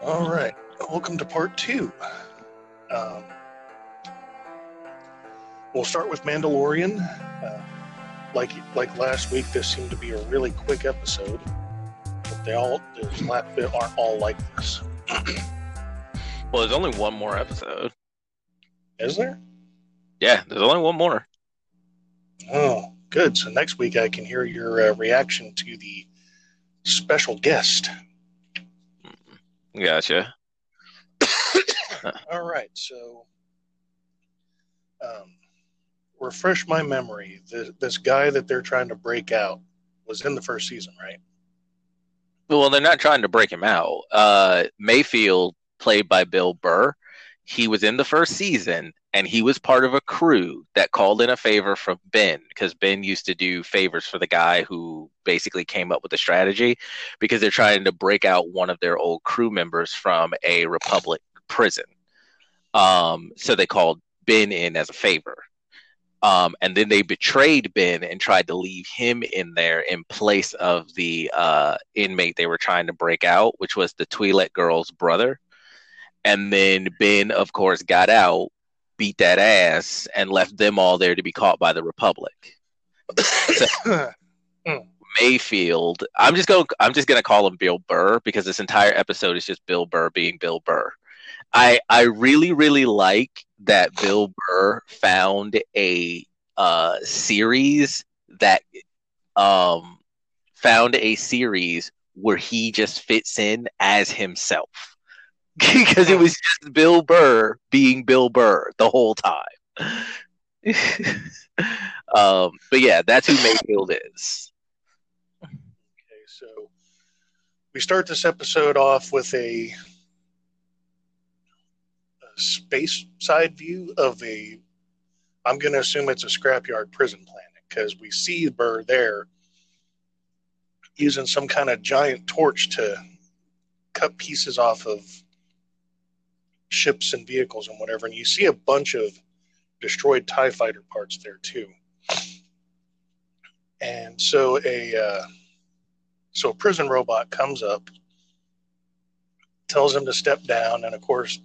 All right, welcome to part two. Um, we'll start with Mandalorian. Uh, like like last week, this seemed to be a really quick episode, but they all there's last bit aren't all like this. Well, there's only one more episode. Is there? Yeah, there's only one more. Oh, good. So next week I can hear your uh, reaction to the special guest. Gotcha. All right, so um, refresh my memory. This, this guy that they're trying to break out was in the first season, right? Well, they're not trying to break him out. Uh, Mayfield, played by Bill Burr, he was in the first season, and he was part of a crew that called in a favor from Ben because Ben used to do favors for the guy who basically came up with the strategy because they're trying to break out one of their old crew members from a Republic prison. Um, so they called Ben in as a favor. Um, and then they betrayed Ben and tried to leave him in there in place of the uh, inmate they were trying to break out, which was the Twi'lek girl's brother. And then Ben, of course, got out, beat that ass, and left them all there to be caught by the Republic. So, Mayfield, I'm just going. I'm just going to call him Bill Burr because this entire episode is just Bill Burr being Bill Burr. I I really really like that Bill Burr found a uh, series that um found a series where he just fits in as himself because it was just Bill Burr being Bill Burr the whole time. um, but yeah, that's who Mayfield is. Okay, so we start this episode off with a, a space side view of a. I'm going to assume it's a scrapyard prison planet because we see Burr there using some kind of giant torch to cut pieces off of ships and vehicles and whatever. And you see a bunch of destroyed TIE fighter parts there too. And so a uh, so a prison robot comes up, tells him to step down, and of course,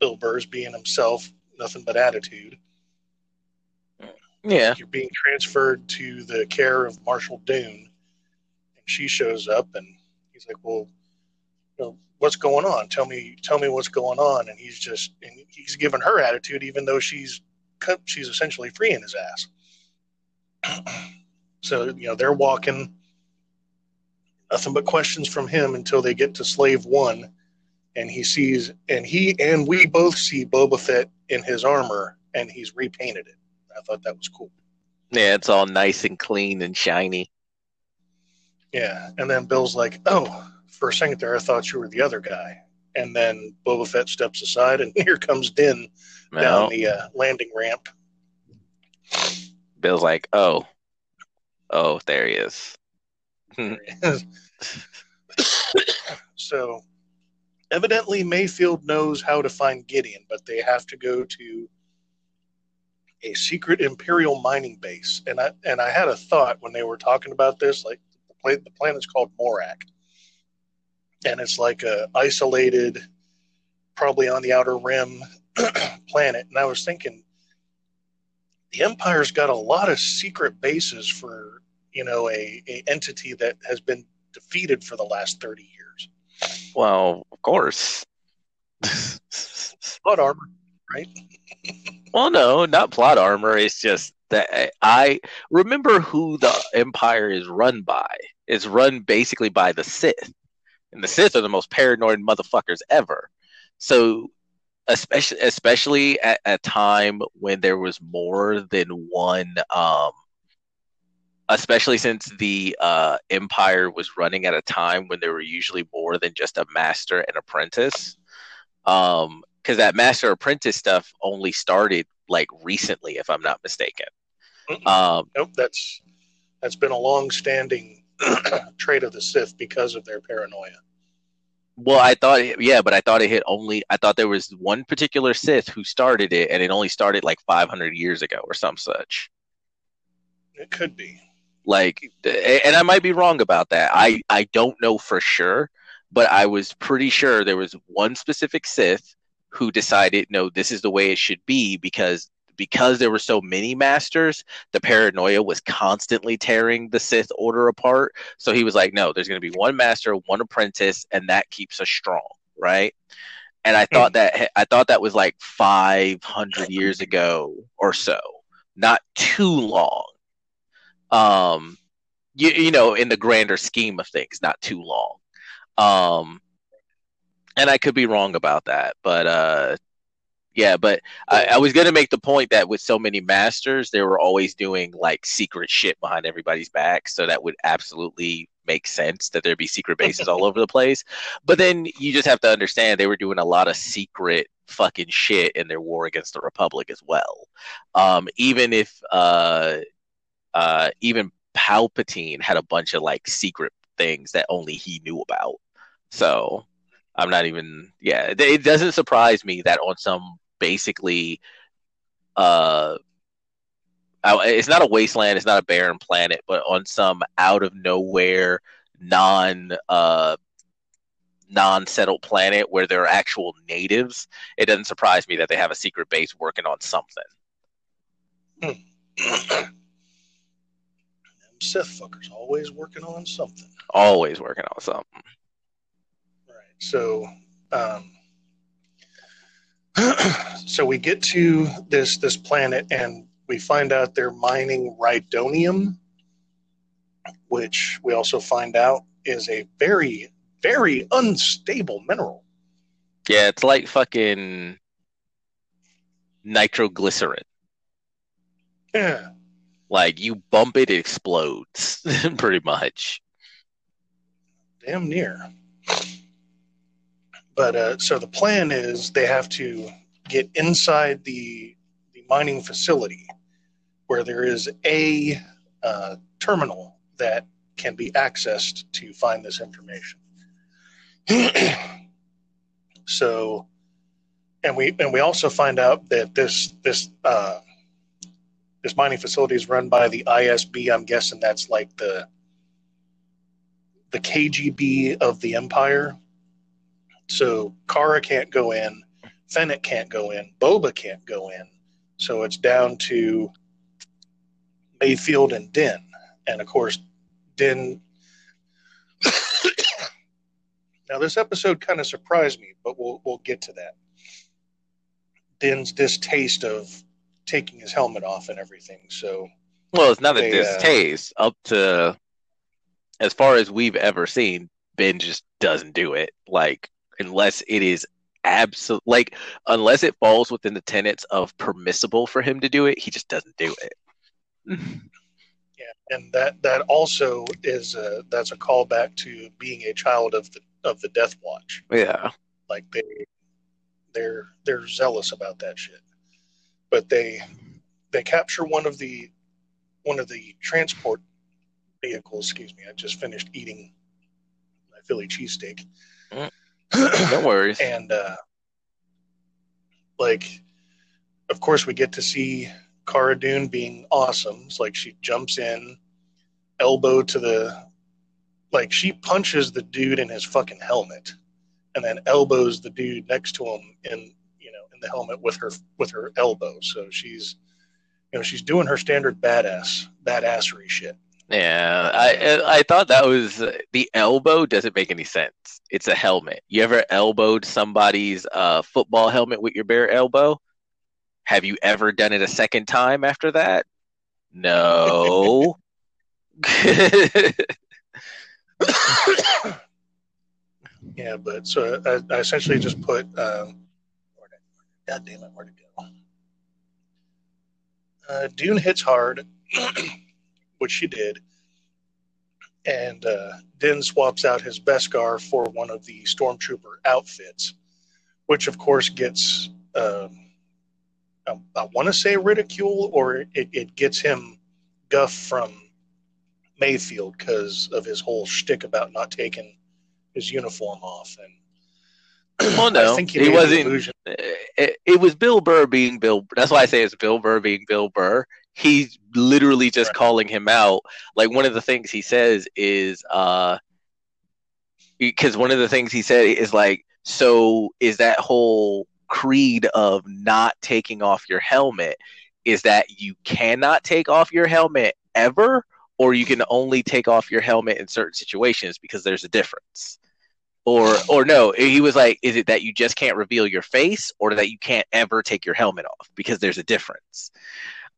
Bill Burr's being himself, nothing but attitude. Yeah, You're being transferred to the care of Marshall Dune, and she shows up, and he's like, "Well, you know, what's going on? Tell me, tell me what's going on." And he's just, and he's given her attitude, even though she's she's essentially freeing his ass. so you know they're walking, nothing but questions from him until they get to Slave One, and he sees, and he and we both see Boba Fett in his armor, and he's repainted it. I thought that was cool. yeah, it's all nice and clean and shiny. Yeah, and then Bill's like, "Oh, for a second there, I thought you were the other guy." And then Boba Fett steps aside, and here comes Din Well, down the uh, landing ramp. Bill's like, oh, oh, there he is. so, evidently, Mayfield knows how to find Gideon, but they have to go to a secret Imperial mining base. And I and I had a thought when they were talking about this, like the, pla- the planet's called Morak, and it's like a isolated, probably on the outer rim planet. And I was thinking, the Empire's got a lot of secret bases for you know a, a entity that has been defeated for the last 30 years Well, of course. plot armor right well, no, not plot armor. It's just that I remember who the Empire is run by. It's run basically by the Sith, and the Sith are the most paranoid motherfuckers ever. So, especially especially at a time when there was more than one um, especially since the uh, empire was running at a time when there were usually more than just a master and apprentice. Um because that master apprentice stuff only started like recently if i'm not mistaken. Um nope that's that's been a long standing trait of the sith because of their paranoia. Well i thought it, yeah but i thought it hit only i thought there was one particular sith who started it and it only started like 500 years ago or some such. It could be. Like and i might be wrong about that. I i don't know for sure but I was pretty sure there was one specific Sith who decided, no, this is the way it should be because because there were so many masters, the paranoia was constantly tearing the Sith order apart. So he was like, no, there's going to be one master, one apprentice, and that keeps us strong, right? And I thought that I thought that was like 500 years ago or so, not too long. Um, you, you know, in the grander scheme of things, not too long. Um, and I could be wrong about that, but uh, yeah, but I, I, was gonna make the point that with so many masters, they were always doing like secret shit behind everybody's back, so that would absolutely make sense that there'd be secret bases all over the place. But then you just have to understand they were doing a lot of secret fucking shit in their war against the Republic as well. Um, even if uh, uh, even Palpatine had a bunch of like secret things that only he knew about. So I'm not even yeah. It doesn't surprise me that on some basically, uh, it's not a wasteland, it's not a barren planet, but on some out of nowhere, non uh, non settled planet where there are actual natives, it doesn't surprise me that they have a secret base working on something. Hmm. Sith fuckers always working on something. Always working on something. So, um, so we get to this this planet and we find out they're mining rhydonium, which we also find out is a very very unstable mineral. Yeah, it's like fucking nitroglycerin. Yeah. Like you bump it, it explodes, pretty much. Damn near. But uh, so the plan is they have to get inside the the mining facility where there is a uh, terminal that can be accessed to find this information. so, and we and we also find out that this this uh, this mining facility is run by the ISB. I'm guessing that's like the the KGB of the Empire. So Cara can't go in, Fennec can't go in, Boba can't go in. So it's down to Mayfield and Din. And of course, Din. now, this episode kind of surprised me, but we'll, we'll get to that. Din's distaste of taking his helmet off and everything. So, well, it's not they, a uh, distaste. Uh, Up to as far as we've ever seen, Ben just doesn't do it. Like unless it is absolute like unless it falls within the tenets of permissible for him to do it he just doesn't do it. Yeah and that that also is a, that's a callback to being a child of the of the death watch. Yeah. Like they they're they're zealous about that shit. But they they capture one of the one of the transport vehicles excuse me i just finished eating my philly cheesesteak no worries. And uh, like, of course, we get to see Cara Dune being awesome. It's like she jumps in, elbow to the, like she punches the dude in his fucking helmet, and then elbows the dude next to him in you know in the helmet with her with her elbow. So she's, you know, she's doing her standard badass badassery shit. Yeah, I I thought that was the elbow doesn't make any sense. It's a helmet. You ever elbowed somebody's uh, football helmet with your bare elbow? Have you ever done it a second time after that? No. yeah, but so I, I essentially just put. Um, God damn it, where'd it go? Uh, Dune hits hard which she did. And uh, Din swaps out his Beskar for one of the Stormtrooper outfits, which of course gets, um, I, I want to say ridicule, or it, it gets him guff from Mayfield because of his whole shtick about not taking his uniform off. And well, no, I think he, he wasn't. It, it, was Bill Burr being Bill. Burr. That's why I say it's Bill Burr being Bill Burr he's literally just right. calling him out. Like one of the things he says is, uh, because one of the things he said is like, so is that whole creed of not taking off your helmet is that you cannot take off your helmet ever, or you can only take off your helmet in certain situations because there's a difference. Or, or no, he was like, is it that you just can't reveal your face, or that you can't ever take your helmet off because there's a difference?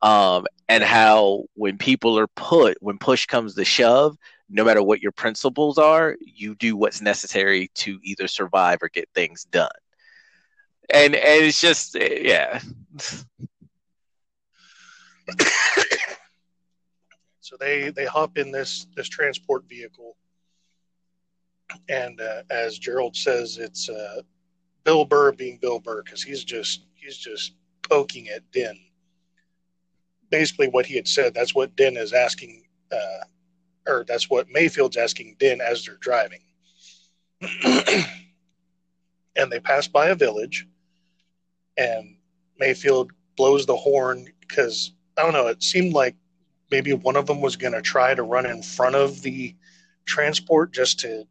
Um, and how when people are put, when push comes to shove, no matter what your principles are, you do what's necessary to either survive or get things done. And and it's just yeah. so they they hop in this this transport vehicle, and uh, as Gerald says, it's uh, Bill Burr being Bill Burr because he's just he's just poking at Din. Basically, what he had said. That's what Den is asking uh, or that's what Mayfield's asking Den as they're driving. and they pass by a village, and Mayfield blows the horn because I don't know. It seemed like maybe one of them was going to try to run in front of the transport just to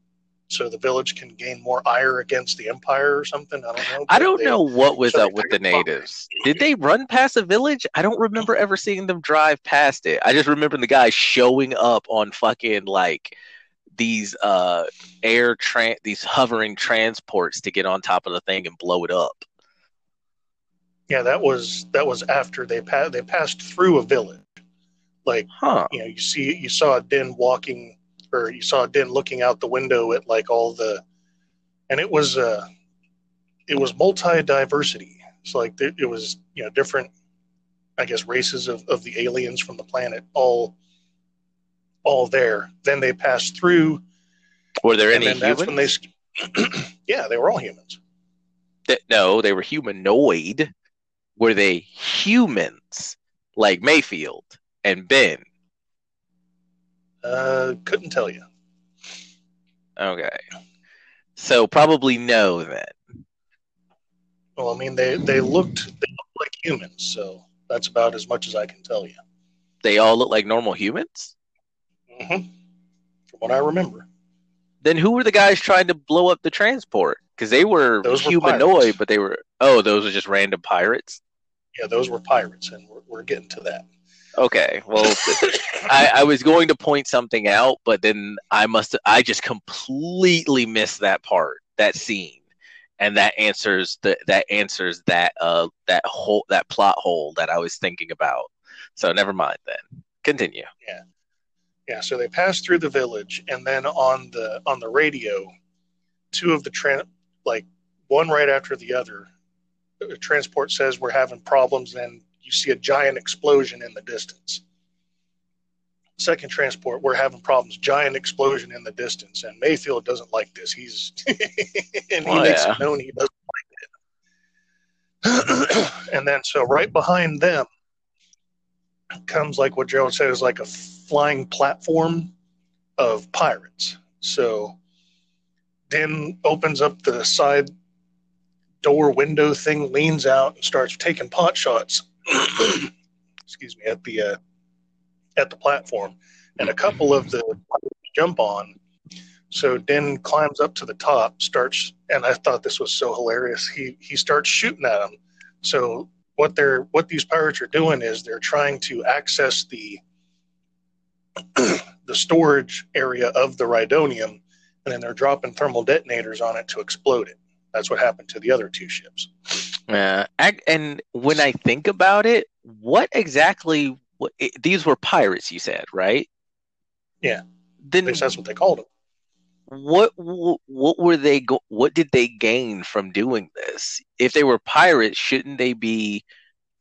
so the village can gain more ire against the empire or something. I don't know. I don't they, know what was so up with the natives. Did they run past a village? I don't remember ever seeing them drive past it. I just remember the guy showing up on fucking like these uh air tran these hovering transports to get on top of the thing and blow it up. Yeah, that was that was after they passed they passed through a village. Like, huh. you know, you see you saw a Din walking or you saw Din looking out the window at like all the, and it was uh, it was multi diversity. It's like it was you know different, I guess races of, of the aliens from the planet all all there. Then they passed through. Were there any humans? They, yeah, they were all humans. no, they were humanoid. Were they humans like Mayfield and Ben? Uh, couldn't tell you. Okay. So probably no then. Well, I mean, they they looked they looked like humans, so that's about as much as I can tell you. They all look like normal humans. Mm-hmm. From what I remember. Then who were the guys trying to blow up the transport? Because they were those humanoid, were but they were oh, those were just random pirates. Yeah, those were pirates, and we're, we're getting to that. Okay, well, I, I, was going to point something out, but then I must I just completely missed that part, that scene, and that answers the that answers that uh that whole that plot hole that I was thinking about. So never mind then. Continue. Yeah, yeah. So they pass through the village, and then on the on the radio, two of the tran like one right after the other, the transport says we're having problems, and you see a giant explosion in the distance. Second transport, we're having problems. Giant explosion in the distance, and Mayfield doesn't like this. He's and he oh, makes yeah. it known he doesn't like it. and then, so right behind them comes like what Gerald said is like a flying platform of pirates. So Din opens up the side door window thing, leans out, and starts taking pot shots excuse me, at the uh, at the platform, and a couple of the jump on. So Den climbs up to the top, starts, and I thought this was so hilarious. He he starts shooting at them. So what they're what these pirates are doing is they're trying to access the the storage area of the Rhydonium, and then they're dropping thermal detonators on it to explode it. That's what happened to the other two ships. Uh, yeah, and when I think about it, what exactly? What, it, these were pirates, you said, right? Yeah. Then that's what they called them. What what were they? Go, what did they gain from doing this? If they were pirates, shouldn't they be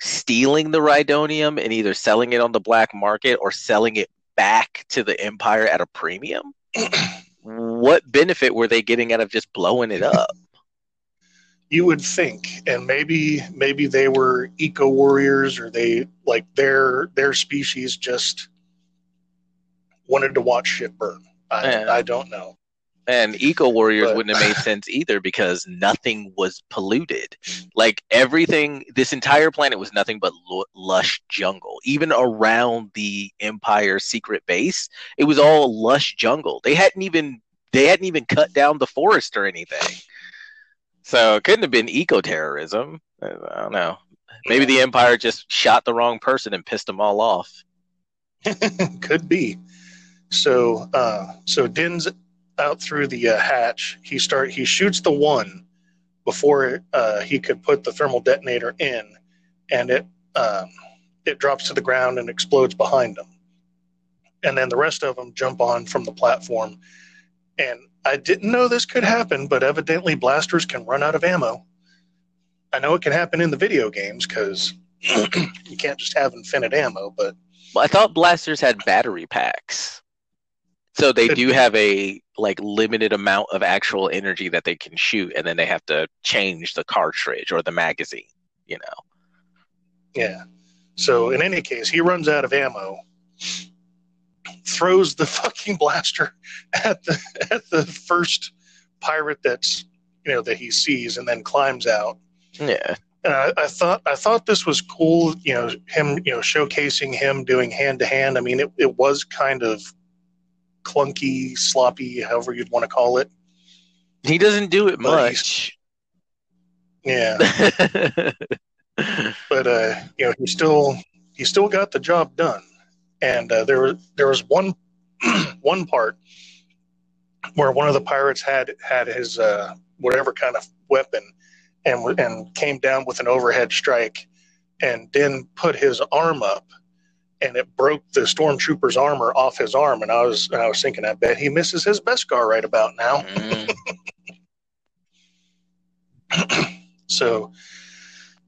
stealing the Rhydonium and either selling it on the black market or selling it back to the Empire at a premium? what benefit were they getting out of just blowing it up? You would think and maybe maybe they were eco warriors or they like their their species just wanted to watch shit burn. I, yeah. I don't know. And eco warriors but, wouldn't have made sense either because nothing was polluted. Like everything this entire planet was nothing but lush jungle. Even around the empire secret base it was all lush jungle. They hadn't even they hadn't even cut down the forest or anything. So it couldn't have been eco terrorism. I don't know. Maybe the Empire just shot the wrong person and pissed them all off. Could be. So, uh, so Din's out through the uh, hatch. He start he shoots the one before uh, he could put the thermal detonator in, and it um, it drops to the ground and explodes behind him. And then the rest of them jump on from the platform. And I didn't know this could happen, but evidently blasters can run out of ammo. I know it can happen in the video games because you can't just have infinite ammo, but well, I thought blasters had battery packs. So they do have a like limited amount of actual energy that they can shoot and then they have to change the cartridge or the magazine, you know. Yeah. So in any case, he runs out of ammo, throws the fucking blaster at the at the first pirate that's you know that he sees and then climbs out. Yeah. Uh, I thought I thought this was cool, you know, him, you know, showcasing him doing hand to hand. I mean, it, it was kind of clunky, sloppy, however you'd want to call it. He doesn't do it much. Yeah. but uh, you know, he still he still got the job done. And uh, there there was one one part where one of the pirates had had his uh, whatever kind of weapon and and came down with an overhead strike and then put his arm up and it broke the stormtrooper's armor off his arm and I was and I was thinking I bet he misses his Beskar right about now. Mm. so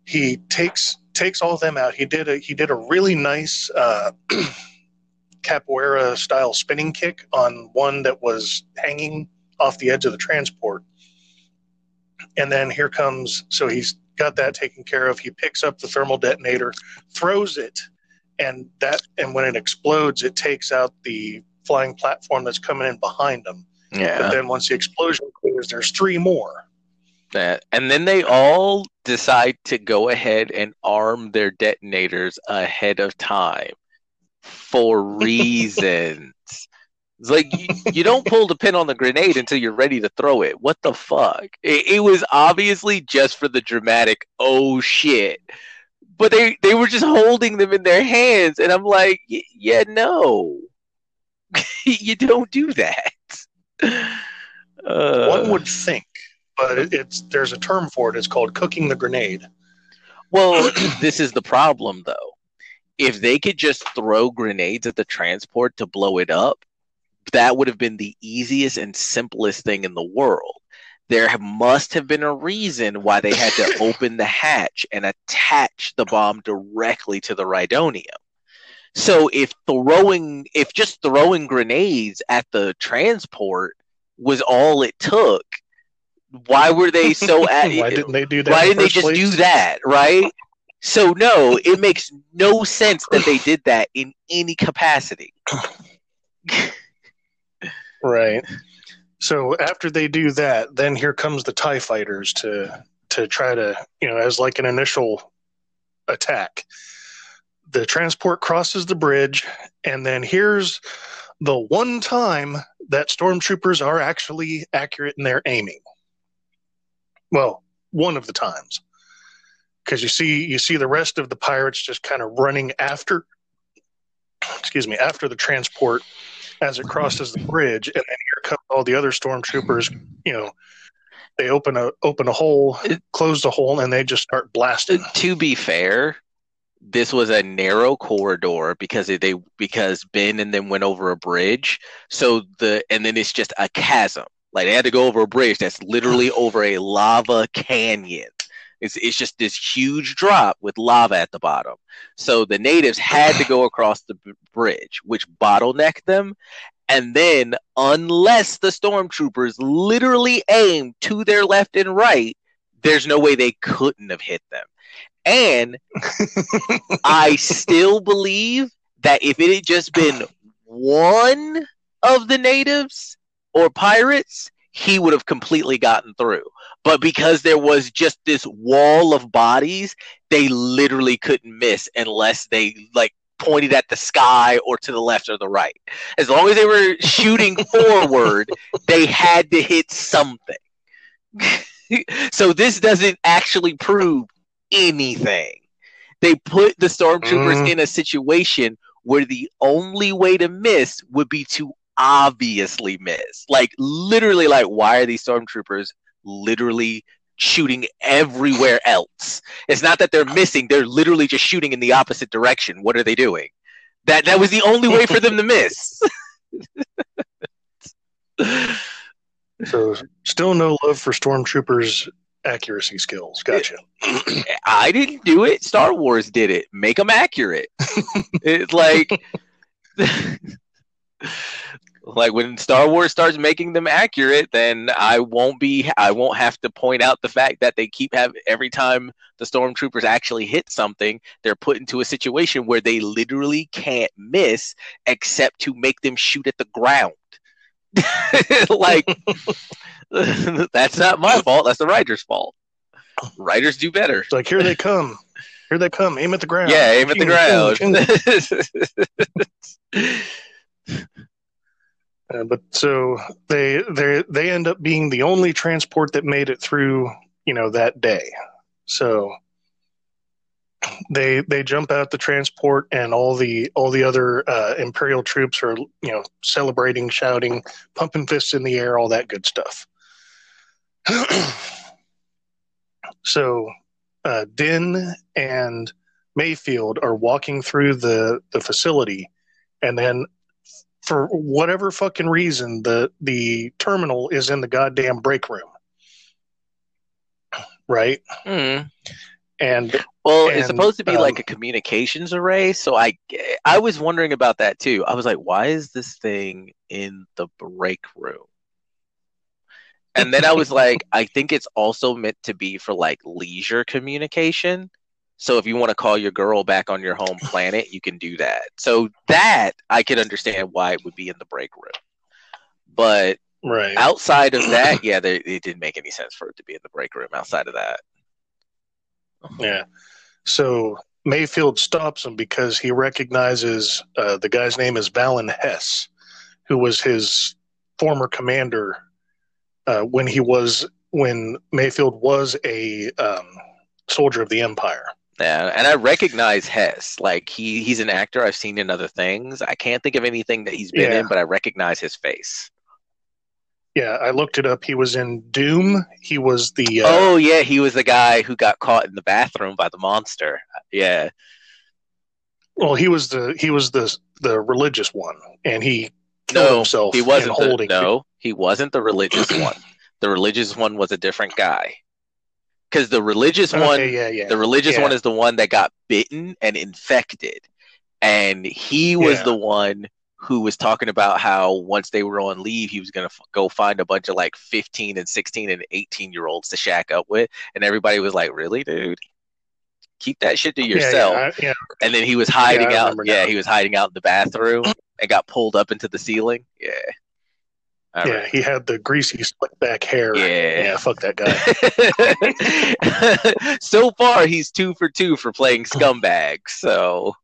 he takes takes all of them out. He did a he did a really nice uh, capoeira style spinning kick on one that was hanging off the edge of the transport. And then here comes so he's got that taken care of. He picks up the thermal detonator, throws it, and that and when it explodes, it takes out the flying platform that's coming in behind him. Yeah. But then once the explosion clears, there's three more. That and then they all decide to go ahead and arm their detonators ahead of time for reasons. it's like you, you, don't pull the pin on the grenade until you're ready to throw it. What the fuck? It, it was obviously just for the dramatic. Oh shit! But they they were just holding them in their hands, and I'm like, yeah, no, you don't do that. Uh, One would think but it, it's there's a term for it. It's called cooking the grenade. Well, this is the problem though. If they could just throw grenades at the transport to blow it up, that would have been the easiest and simplest thing in the world. There must have been a reason why they had to open the hatch and attach the bomb directly to the Rhydonium. So if throwing, if just throwing grenades at the transport was all it took, why were they so at why didn't they do that why didn't they just place? do that right? So no it makes no sense that they did that in any capacity. Right. So after they do that then here comes the tie fighters to to try to you know as like an initial attack. The transport crosses the bridge and then here's the one time that stormtroopers are actually accurate in their aiming well, one of the times, because you see you see the rest of the pirates just kind of running after, excuse me, after the transport as it crosses the bridge, and then here come all the other stormtroopers. You know, they open a open a hole, close the hole, and they just start blasting. Uh, to be fair, this was a narrow corridor because they because Ben and then went over a bridge. So the and then it's just a chasm. Like they had to go over a bridge that's literally over a lava canyon. It's it's just this huge drop with lava at the bottom. So the natives had to go across the b- bridge, which bottlenecked them. And then, unless the stormtroopers literally aimed to their left and right, there's no way they couldn't have hit them. And I still believe that if it had just been one of the natives, or pirates, he would have completely gotten through. But because there was just this wall of bodies, they literally couldn't miss unless they like pointed at the sky or to the left or the right. As long as they were shooting forward, they had to hit something. so this doesn't actually prove anything. They put the stormtroopers mm. in a situation where the only way to miss would be to obviously miss. Like literally like why are these stormtroopers literally shooting everywhere else? It's not that they're missing, they're literally just shooting in the opposite direction. What are they doing? That that was the only way for them to miss. so still no love for stormtroopers accuracy skills. Gotcha. I didn't do it. Star Wars did it. Make them accurate. it's like like when Star Wars starts making them accurate, then I won't be I won't have to point out the fact that they keep have every time the stormtroopers actually hit something, they're put into a situation where they literally can't miss except to make them shoot at the ground. like that's not my fault. That's the writer's fault. Writers do better. It's like here they come. Here they come. Aim at the ground. Yeah, aim at the ground. uh, but so they they they end up being the only transport that made it through. You know that day. So they they jump out the transport and all the all the other uh, imperial troops are you know celebrating shouting pumping fists in the air all that good stuff so uh, din and mayfield are walking through the the facility and then for whatever fucking reason the the terminal is in the goddamn break room right mm. and well, and, it's supposed to be um, like a communications array, so I I was wondering about that too. I was like, why is this thing in the break room? And then I was like, I think it's also meant to be for like leisure communication. So if you want to call your girl back on your home planet, you can do that. So that I could understand why it would be in the break room. But right outside of that, yeah, they, it didn't make any sense for it to be in the break room. Outside of that, yeah. So Mayfield stops him because he recognizes uh, the guy's name is Valin Hess, who was his former commander uh, when he was when Mayfield was a um, soldier of the Empire. Yeah, and I recognize Hess. Like he he's an actor I've seen in other things. I can't think of anything that he's been yeah. in, but I recognize his face. Yeah, I looked it up. He was in Doom. He was the. Uh, oh yeah, he was the guy who got caught in the bathroom by the monster. Yeah. Well, he was the he was the the religious one, and he killed no, himself. He wasn't the, holding. No, he wasn't the religious one. The religious one was a different guy. Because the religious okay, one, yeah, yeah, the religious yeah. one is the one that got bitten and infected, and he was Yeah. the one who was talking about how once they were on leave, he was going to f- go find a bunch of like 15 and 16 and 18 year olds to shack up with. And everybody was like, really, dude? Keep that shit to yourself. Yeah, And then he was hiding out. Yeah, now. he was hiding out in the bathroom and got pulled up into the ceiling. Yeah. I yeah, he had the greasy slick back hair. Yeah. yeah, fuck that guy. so far, he's two for two for playing scumbag. So,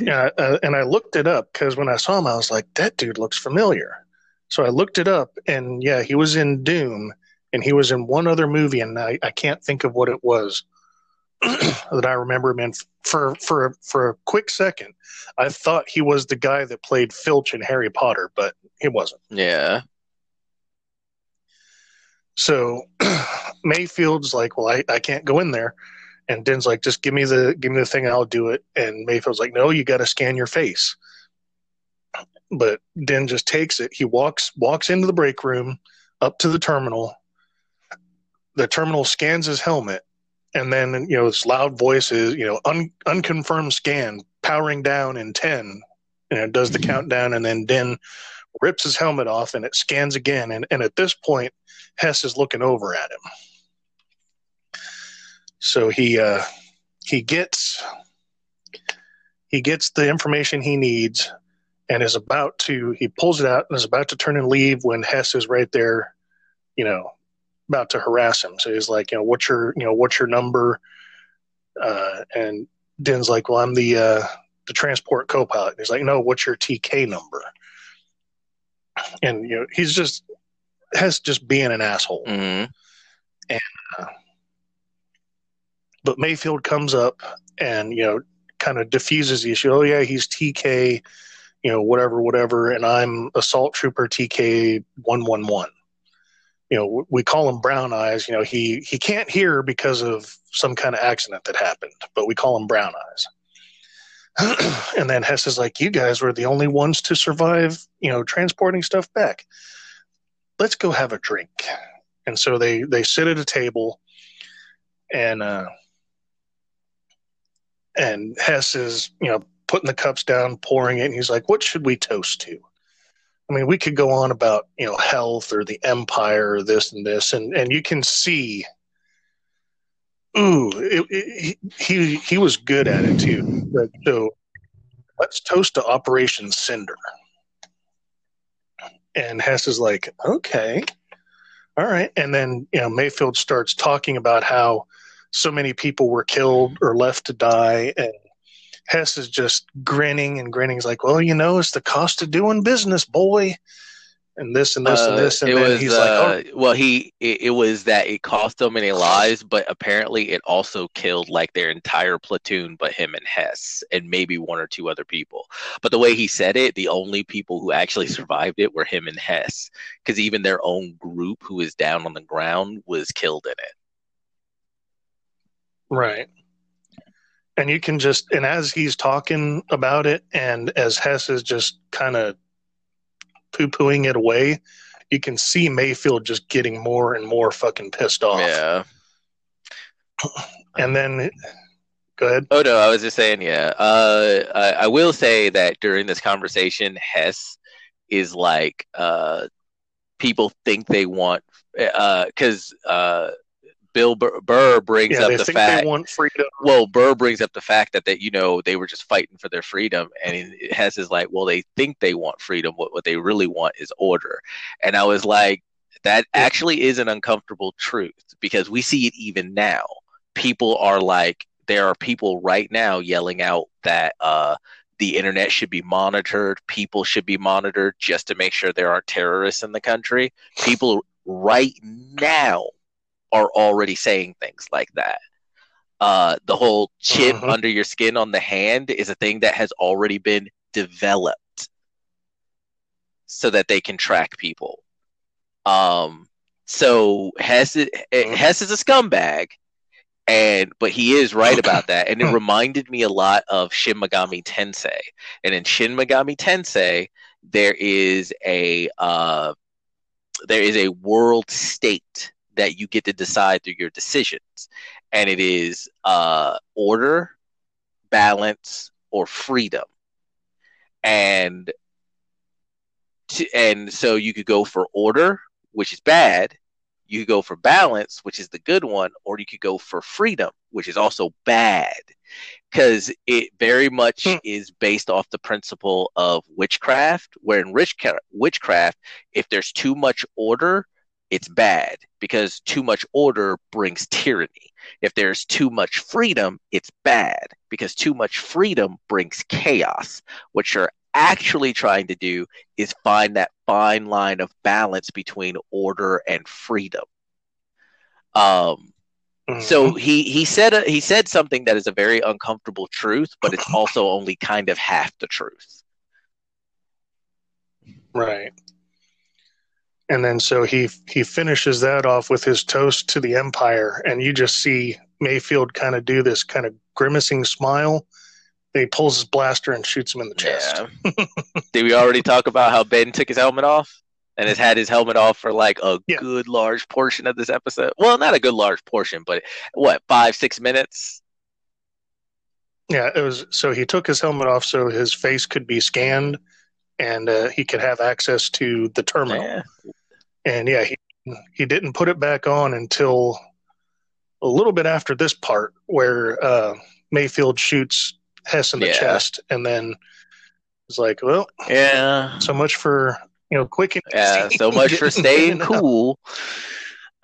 yeah, uh, and I looked it up because when I saw him, I was like, that dude looks familiar. So I looked it up, and yeah, he was in Doom, and he was in one other movie, and I, I can't think of what it was that I remember him in. For for for a quick second, I thought he was the guy that played Filch in Harry Potter, but he wasn't. yeah. So Mayfield's like, well, I, I can't go in there. And Den's like, just give me the give me the thing and I'll do it. And Mayfield's like, no, you got to scan your face. But Den just takes it. He walks walks into the break room, up to the terminal. The terminal scans his helmet, and then you know this loud voice is you know un, unconfirmed scan powering down in ten, and it does the mm-hmm. countdown, and then Din rips his helmet off and it scans again. And and at this point, Hess is looking over at him. So he uh, he gets he gets the information he needs and is about to he pulls it out and is about to turn and leave when Hess is right there, you know, about to harass him. So he's like, you know, what's your you know what's your number? Uh, and Din's like, well, I'm the uh, the transport co-pilot. He's like, no, what's your TK number? And you know, he's just has just being an asshole. Mhm. Uh, but Mayfield comes up and you know kind of diffuses the issue. Oh yeah, he's TK, you know whatever, whatever, and I'm assault trooper TK one one one. You know we call him Brown Eyes. You know he he can't hear because of some kind of accident that happened, but we call him Brown Eyes. and then Hess is like, "You guys were the only ones to survive. You know transporting stuff back. Let's go have a drink." And so they they sit at a table, and. uh and Hess is, you know, putting the cups down, pouring it, and he's like, "What should we toast to?" I mean, we could go on about you know health or the empire or this and this, and and you can see, ooh, it, it, he he was good at it too. But, so let's toast to Operation Cinder. And Hess is like, okay, all right. And then you know Mayfield starts talking about how so many people were killed or left to die and Hess is just grinning and grinning. He's like, "Well, you know, it's the cost of doing business, boy." And this and this and Uh, this, and it then was he's like, uh, well he it, it was that it cost so many lives but apparently it also killed like their entire platoon but him and hess and maybe one or two other people. But the way he said it the only people who actually survived it were him and hess because even their own group who was down on the ground was killed in it. "Oh, right." And you can just, and as he's talking about it, and as Hess is just kind of poo pooing it away, you can see Mayfield just getting more and more fucking pissed off. yeah And then, go ahead. Oh no, I was just saying, yeah. Uh, I, I will say that during this conversation, Hess is like, uh, people think they want, because uh, Bill Burr, Burr brings Yeah, up they the fact. they want freedom. well, Burr brings up the fact that that you know they were just fighting for their freedom, and he- Hess is like, well, they think they want freedom. What what they really want is order. And I was like, that Yeah. actually is an uncomfortable truth because we see it even now. People are like, there are people right now yelling out that uh, the internet should be monitored, people should be monitored just to make sure there aren't terrorists in the country. People right now are already saying things like that. Uh, the whole chip Mhm. under your skin on the hand is a thing that has already been developed so that they can track people. Um, so Hess is, Mhm. Hess is a scumbag, and but he is right about that, and it reminded me a lot of Shin Megami Tensei. And in Shin Megami Tensei, there is a uh, there is a world state that you get to decide through your decisions, and it is uh, order, balance, or freedom. And to, and so you could go for order, which is bad. You could go for balance, which is the good one, or you could go for freedom, which is also bad. Because it very much Hmm. is based off the principle of witchcraft, where in witchcraft, witchcraft, if there's too much order, it's bad because too much order brings tyranny. If there's too much freedom, it's bad because too much freedom brings chaos. What you're actually trying to do is find that fine line of balance between order and freedom. Um, so Mhm. he he said a, he said something that is a very uncomfortable truth, but it's also only kind of half the truth. Right. And then so he he finishes that off with his toast to the empire, and you just see Mayfield kind of do this kind of grimacing smile. Then he pulls his blaster and shoots him in the chest. Yeah. Did we already talk about how Ben took his helmet off and has had his helmet off for like a Yeah. good large portion of this episode? Well, not a good large portion, but what five six minutes? Yeah, it was so he took his helmet off so his face could be scanned, and uh, he could have access to the terminal. Yeah. And yeah, he he didn't put it back on until a little bit after this part where uh, Mayfield shoots Hess in the Yeah. chest, and then it's like, well, Yeah. so much for you know quick and Yeah, so much for staying and cool.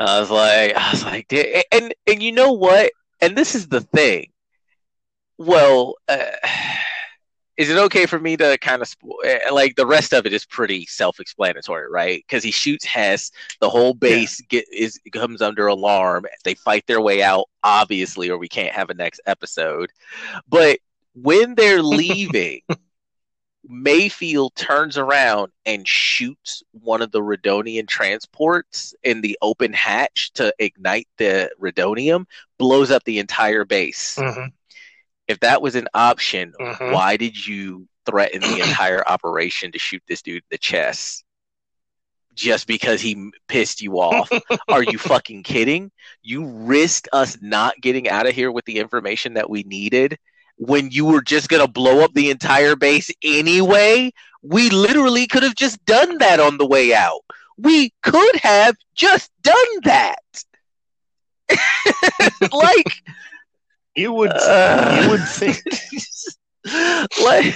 I was like, I was like, "Da- and and you know what? And this is the thing. Well, uh, is it okay for me to kind of eh, like the rest of it is pretty self-explanatory, right? Because he shoots Hess, the whole base yeah. get is comes under alarm. They fight their way out, obviously, or we can't have a next episode. But when they're leaving, Mayfield turns around and shoots one of the Rhydonian transports in the open hatch to ignite the Rhydonium, blows up the entire base. Mm-hmm if that was an option, mm-hmm. why did you threaten the entire operation to shoot this dude in the chest? Just because he pissed you off? Are you fucking kidding? You risked us not getting out of here with the information that we needed when you were just gonna blow up the entire base anyway. We literally could have just done that on the way out. We could have just done that. like you would uh, you would think like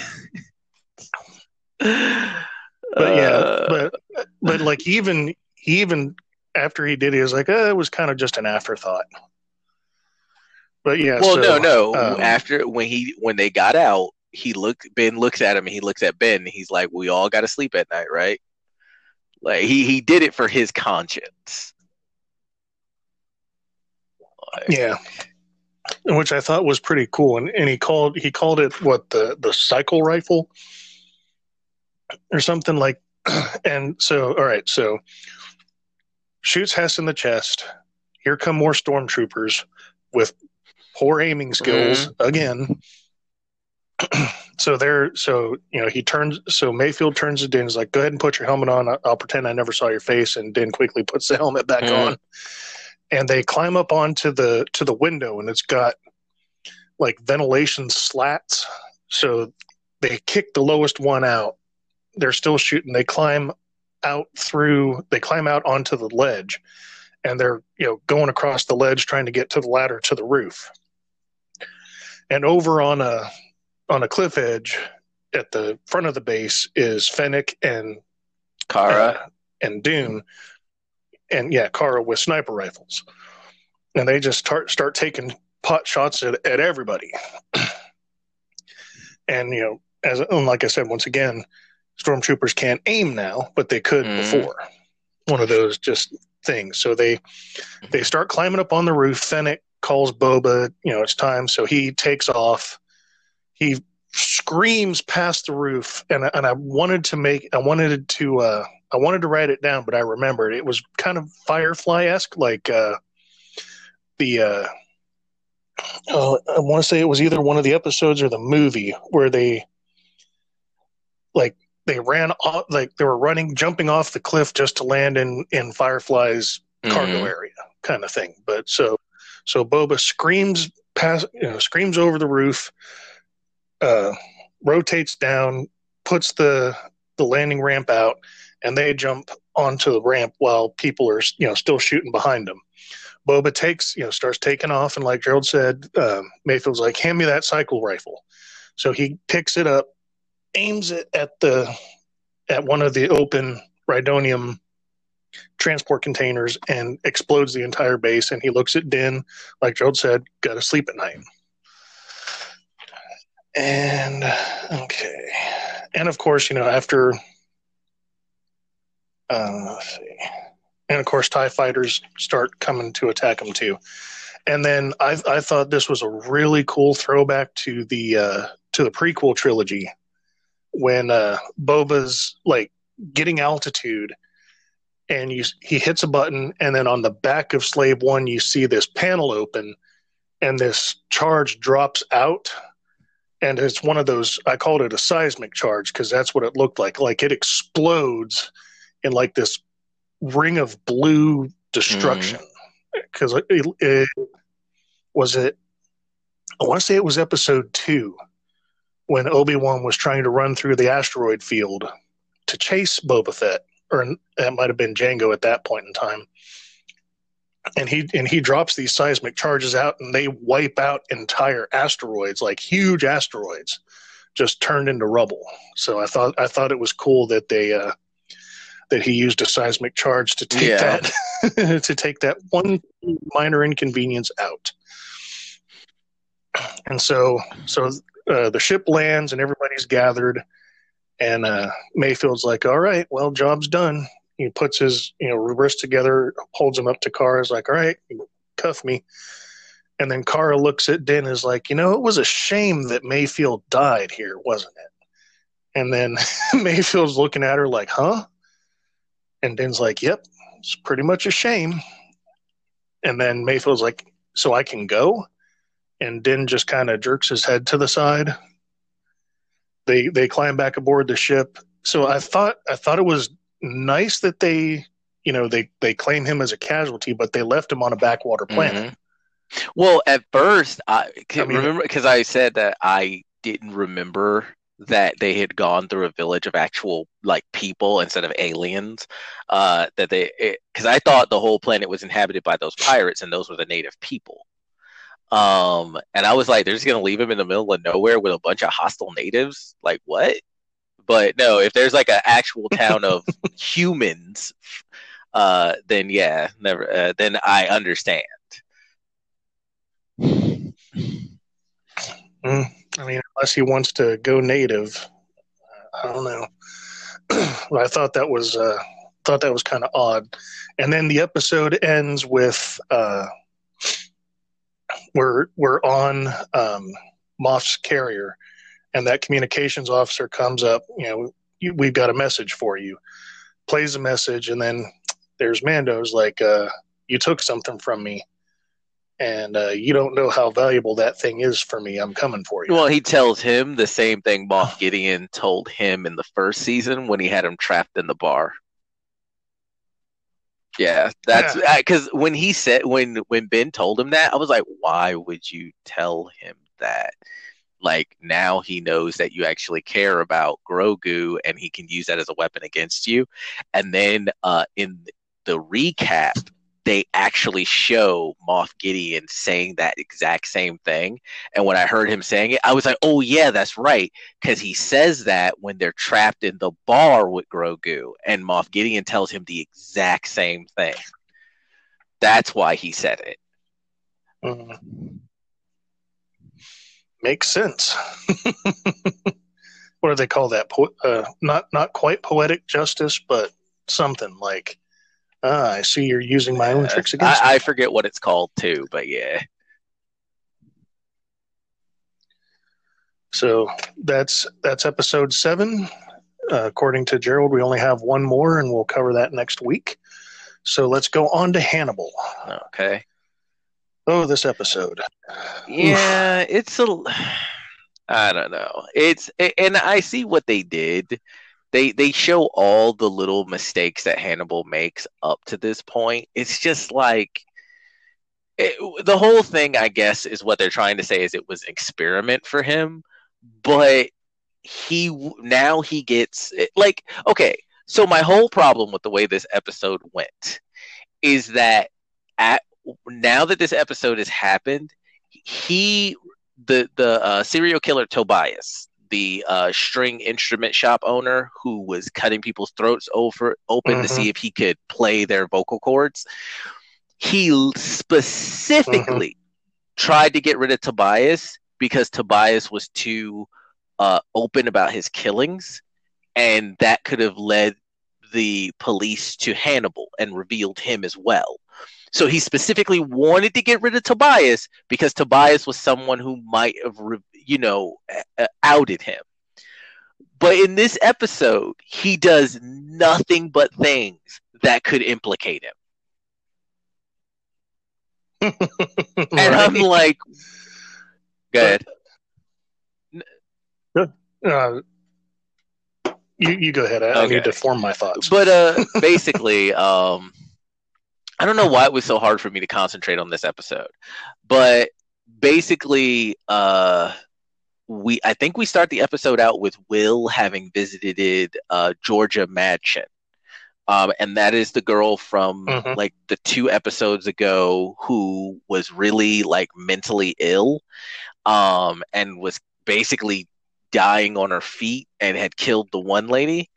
but yeah uh, but but like even even after he did he was like oh, it was kind of just an afterthought. But yeah well so, no no. um, after when he when they got out he looked ben looks at him and he looks at ben and he's like we all got to sleep at night right? Like he he did it for his conscience. Like, yeah which I thought was pretty cool. And, and he called he called it what the the cycle rifle or something like. And so, all right, so shoots Hess in the chest. Here come more stormtroopers with poor aiming skills mm-hmm. again. so there, so you know, he turns. So Mayfield turns to Din. He's like, "Go ahead and put your helmet on. I'll, I'll pretend I never saw your face." And Din quickly puts the helmet back mm-hmm. on and they climb up onto the to the window and it's got like ventilation slats. So they kick the lowest one out. They're still shooting. They climb out through they climb out onto the ledge and they're you know going across the ledge trying to get to the ladder to the roof. And over on a on a cliff edge at the front of the base is Fennec and Cara. uh, and Dune and yeah, Cara with sniper rifles, and they just start start taking pot shots at, at everybody. and you know, as and like I said, once again, stormtroopers can't aim now, but they could mm. before. One of those just things. So they they start climbing up on the roof. Fennec calls Boba, you know, it's time. So he takes off. He screams past the roof, and and I wanted to make I wanted to uh, I wanted to write it down, but I remembered it was kind of Firefly esque, like uh, the. Uh, oh, I want to say it was either one of the episodes or the movie where they, like, they ran off, like they were running, jumping off the cliff just to land in in Firefly's mm-hmm. cargo area, kind of thing. But so, so Boba screams past, you know, screams over the roof, uh, rotates down, puts the the landing ramp out, and they jump onto the ramp while people are you know still shooting behind them. Boba takes you know starts taking off, and like Gerald said, uh, Mayfield's like, "Hand me that cycle rifle." So he picks it up, aims it at the at one of the open Rhydonium transport containers, and explodes the entire base. And he looks at Din, like Gerald said, "Got to sleep at night." And okay, and of course, you know after uh. And of course, TIE fighters start coming to attack them too. And then I, I thought this was a really cool throwback to the uh, to the prequel trilogy when uh, Boba's like getting altitude and you he hits a button and then on the back of slave one you see this panel open and this charge drops out and it's one of those i called it a seismic charge because that's what it looked like like it explodes in like this ring of blue destruction. Because mm. it, it, was it i want to say it was episode two when obi-wan was trying to run through the asteroid field to chase boba fett or it might have been jango at that point in time. And he and he drops these seismic charges out and they wipe out entire asteroids like huge asteroids just turned into rubble. So i thought i thought it was cool that they uh that he used a seismic charge to take yeah. that to take that one minor inconvenience out. And so so uh, the ship lands and everybody's gathered, and uh, Mayfield's like, "All right, well, job's done." He puts his you know wrists together, holds him up to Cara's like, "All right, cuff me." And then Cara looks at Din is like, you know, it was a shame that Mayfield died here, wasn't it? And then Mayfield's looking at her like, huh? And Din's like, yep, it's pretty much a shame. And then Mayfield's like, so I can go? And Din just kind of jerks his head to the side. They they climb back aboard the ship. So I thought I thought it was nice that they you know they they claim him as a casualty, but they left him on a backwater planet. Mhm. Well, at first, I, I mean- remember because I said that I didn't remember that they had gone through a village of actual like people instead of aliens. Uh, that they because I thought the whole planet was inhabited by those pirates and those were the native people. Um, and I was like, they're just gonna leave him in the middle of nowhere with a bunch of hostile natives. Like what? But no, if there's like an actual town of humans, uh, then yeah, never. Uh, then I understand. Mm, I mean, unless he wants to go native, I don't know. but I thought that was uh, thought that was kind of odd. And then the episode ends with uh, we're we're on um, Moff's carrier, and that communications officer comes up. You know, you, we've got a message for you. Plays a message, and then there's Mando's like, uh, "You took something from me." And uh, you don't know how valuable that thing is for me. I'm coming for you. Well, he tells him the same thing Moff Gideon told him in the first season when he had him trapped in the bar. Yeah, that's because when he said when when Ben told him that, I was like, why would you tell him that? Like now he knows that you actually care about Grogu and he can use that as a weapon against you. And then uh, in the recap, they actually show Moff Gideon saying that exact same thing. And when I heard him saying it, I was like, oh, yeah, that's right. Because he says that when they're trapped in the bar with Grogu, and Moff Gideon tells him the exact same thing. That's why he said it. Mhm. Makes sense. what do they call that? Po- uh, not not quite poetic justice, but something like, ah, I see you're using my own tricks against me. I, I forget what it's called too, but yeah. So that's that's episode seven. Uh, according to Gerald, we only have one more, and we'll cover that next week. So let's go on to Hannibal. Okay. Oh, this episode. Yeah, it's a. I don't know. It's and I see what they did. They they show all the little mistakes that Hannibal makes up to this point. It's just like it, the whole thing. I guess is what they're trying to say is it was experiment for him, but he now he gets like okay. So my whole problem with the way this episode went is that at now that this episode has happened, he the the uh, serial killer Tobias, the uh, string instrument shop owner who was cutting people's throats over open to Mhm. see if he could play their vocal cords. He specifically tried to get rid of Tobias because Tobias was too uh, open about his killings, and that could have led the police to Hannibal and revealed him as well. So he specifically wanted to get rid of Tobias because Tobias was someone who might have, re- you know, uh, outed him. But in this episode, he does nothing but things that could implicate him. And I'm like, go ahead. Uh, you you go ahead. I, I need to form my thoughts. But uh, basically, um, I don't know why it was so hard for me to concentrate on this episode, but basically, uh, we I think we start the episode out with Will having visited uh, Georgia Madchen. Um, and that is the girl from Mhm. like the two episodes ago who was really like mentally ill um, and was basically dying on her feet and had killed the one lady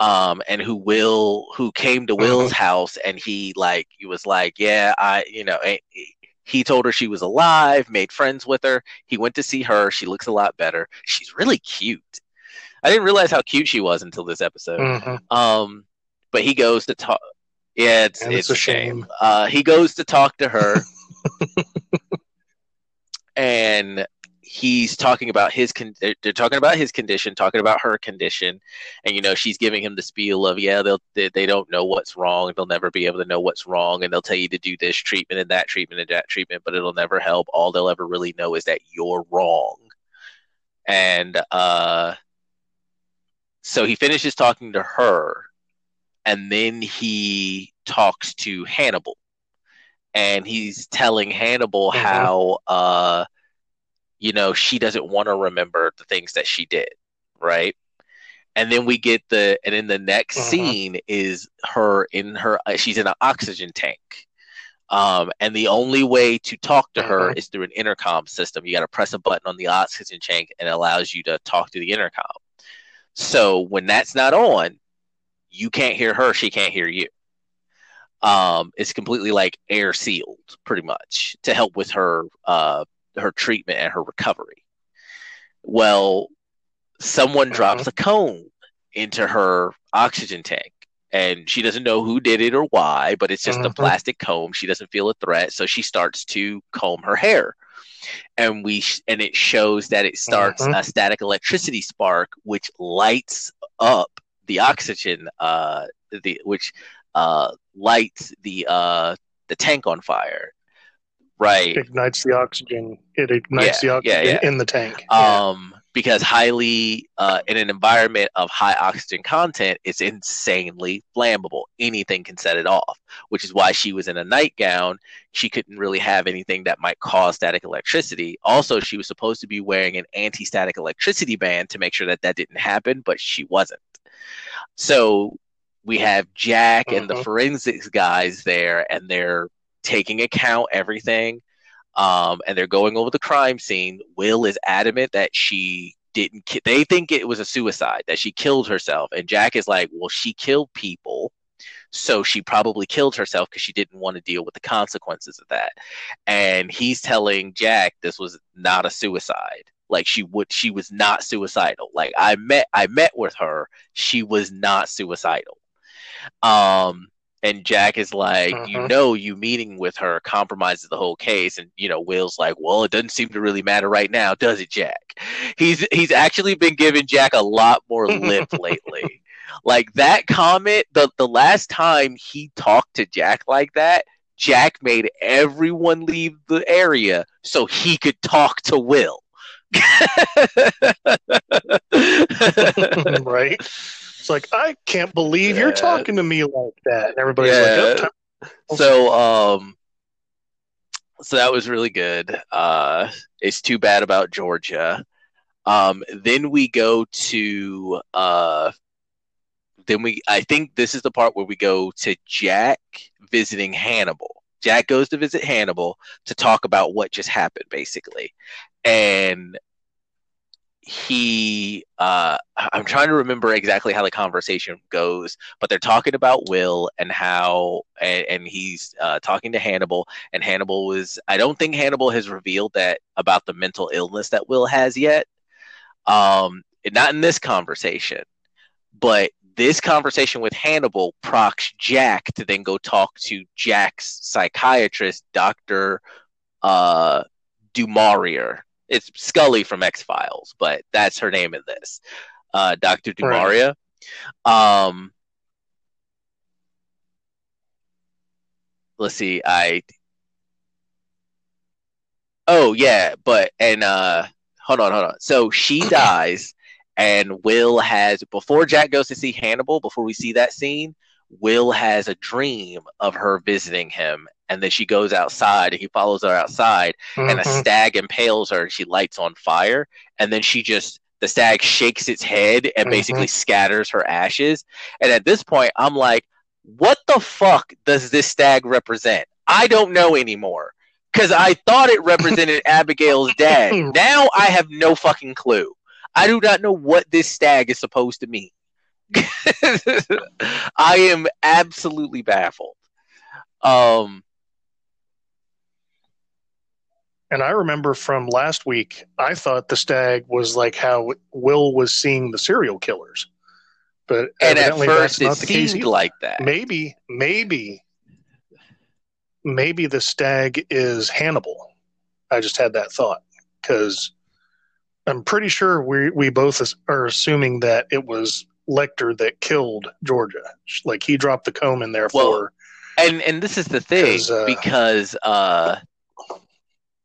um, and who will who came to Will's house and he like he was like yeah I you know eh, He told her she was alive, made friends with her. He went to see her. She looks a lot better. She's really cute. I didn't realize how cute she was until this episode. Mhm. Um, but he goes to talk. Yeah, it's And it's, a shame. shame. Uh, he goes to talk to her, and he's talking about his con- they're, talking about his condition, talking about her condition, and you know she's giving him the spiel of yeah they'll they, they don't know what's wrong, they'll never be able to know what's wrong, and they'll tell you to do this treatment and that treatment and that treatment, but it'll never help. All they'll ever really know is that you're wrong, and uh, so he finishes talking to her, and then he talks to Hannibal, and he's telling Hannibal Mhm. how uh you know she doesn't want to remember the things that she did, right? And then we get the and then the next Mhm. scene is her in her uh, she's in an oxygen tank. Um, and the only way to talk to her Mhm. is through an intercom system. You got to press a button on the oxygen tank and it allows you to talk to the intercom. So when that's not on, you can't hear her, she can't hear you. Um, it's completely like air sealed, pretty much, to help with her uh, her treatment and her recovery. Well, someone drops a cone into her oxygen tank, and she doesn't know who did it or why, but it's just a Mhm. plastic comb. She doesn't feel a threat, so she starts to comb her hair and we sh- and it shows that it starts Mhm. a static electricity spark which lights up the oxygen uh the which uh lights the uh the tank on fire right ignites the oxygen. It ignites Yeah, the oxygen yeah. in the tank. Yeah. um because highly uh in an environment of high oxygen content it's insanely flammable anything can set it off which is why she was in a nightgown she couldn't really have anything that might cause static electricity also she was supposed to be wearing an anti-static electricity band to make sure that that didn't happen but she wasn't so we have jack and the Mhm. forensics guys there and they're taking account everything um, and they're going over the crime scene. Will is adamant that she didn't. Ki- they think it was a suicide, that she killed herself, and Jack is like, "Well, she killed people, so she probably killed herself because she didn't want to deal with the consequences of that." And he's telling Jack this was not a suicide. Like she would, she was not suicidal. Like I met, I met with her. She was not suicidal. Um, and Jack is like, you Mhm. know, you meeting with her compromises the whole case. And you know, Will's like, well, it doesn't seem to really matter right now, does it, Jack? He's he's actually been giving Jack a lot more lip lately. Like that comment, the the last time he talked to Jack like that, Jack made everyone leave the area so he could talk to Will. right? It's like I can't believe Yeah. you're talking to me like that. And everybody's Yeah. like, oh, so um so that was really good uh it's too bad about georgia um then we go to uh then we i think this is the part where we go to jack visiting hannibal jack goes to visit hannibal to talk about what just happened basically and he uh i'm trying to remember exactly how the conversation goes but they're talking about will and how and, and he's uh, talking to hannibal and hannibal was i don't think hannibal has revealed that about the mental illness that will has yet. Um not in this conversation but this conversation with hannibal procs jack to then go talk to jack's psychiatrist dr uh Du Maurier it's scully from x-files but that's her name in this. Uh dr Du Maurier. Um let's see i oh yeah but and uh hold on hold on. So she dies and will has before jack goes to see hannibal before we see that scene will has a dream of her visiting him and then she goes outside and he follows her outside and a Mhm. stag impales her and she lights on fire and then she just the stag shakes its head and Mhm. basically scatters her ashes and at this point i'm like what the fuck does this stag represent i don't know anymore because i thought it represented abigail's dad now i have no fucking clue i do not know what this stag is supposed to mean i am absolutely baffled um And I remember from last week, I thought the stag was like how Will was seeing the serial killers. But and at evidently first that's not it the case. like that. Maybe, maybe, maybe the stag is Hannibal. I just had that thought because I'm pretty sure we we both are assuming that it was Lecter that killed Georgia. Like he dropped the comb in there Well, for. and and this is the thing uh, because uh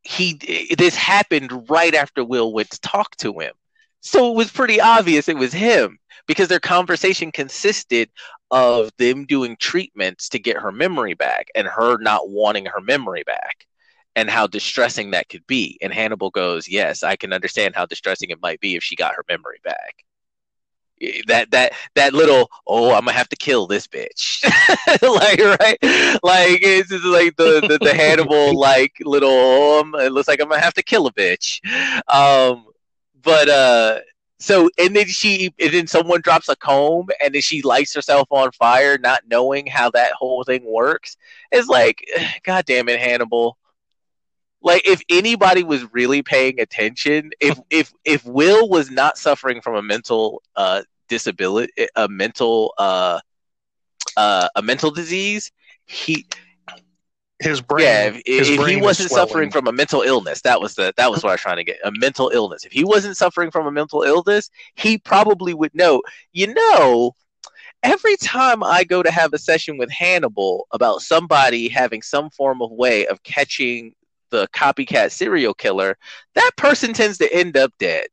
he this happened right after Will went to talk to him. So it was pretty obvious it was him because their conversation consisted of them doing treatments to get her memory back and her not wanting her memory back and how distressing that could be. And Hannibal goes, "Yes, I can understand how distressing it might be if she got her memory back." That that that little oh I'm gonna have to kill this bitch. Like right? Like it's just like the the, the Hannibal like little oh, it looks like I'm gonna have to kill a bitch. Um but uh so and then she and then someone drops a comb and then she lights herself on fire not knowing how that whole thing works. It's like god damn it Hannibal like if anybody was really paying attention if if if will was not suffering from a mental uh disability a mental uh uh a mental disease he His brain. yeah if, if he brain is wasn't suffering from a mental illness that was the that was what i was trying to get a mental illness if he wasn't suffering from a mental illness he probably would know you know every time i go to have a session with hannibal about somebody having some form of way of catching the copycat serial killer that person tends to end up dead.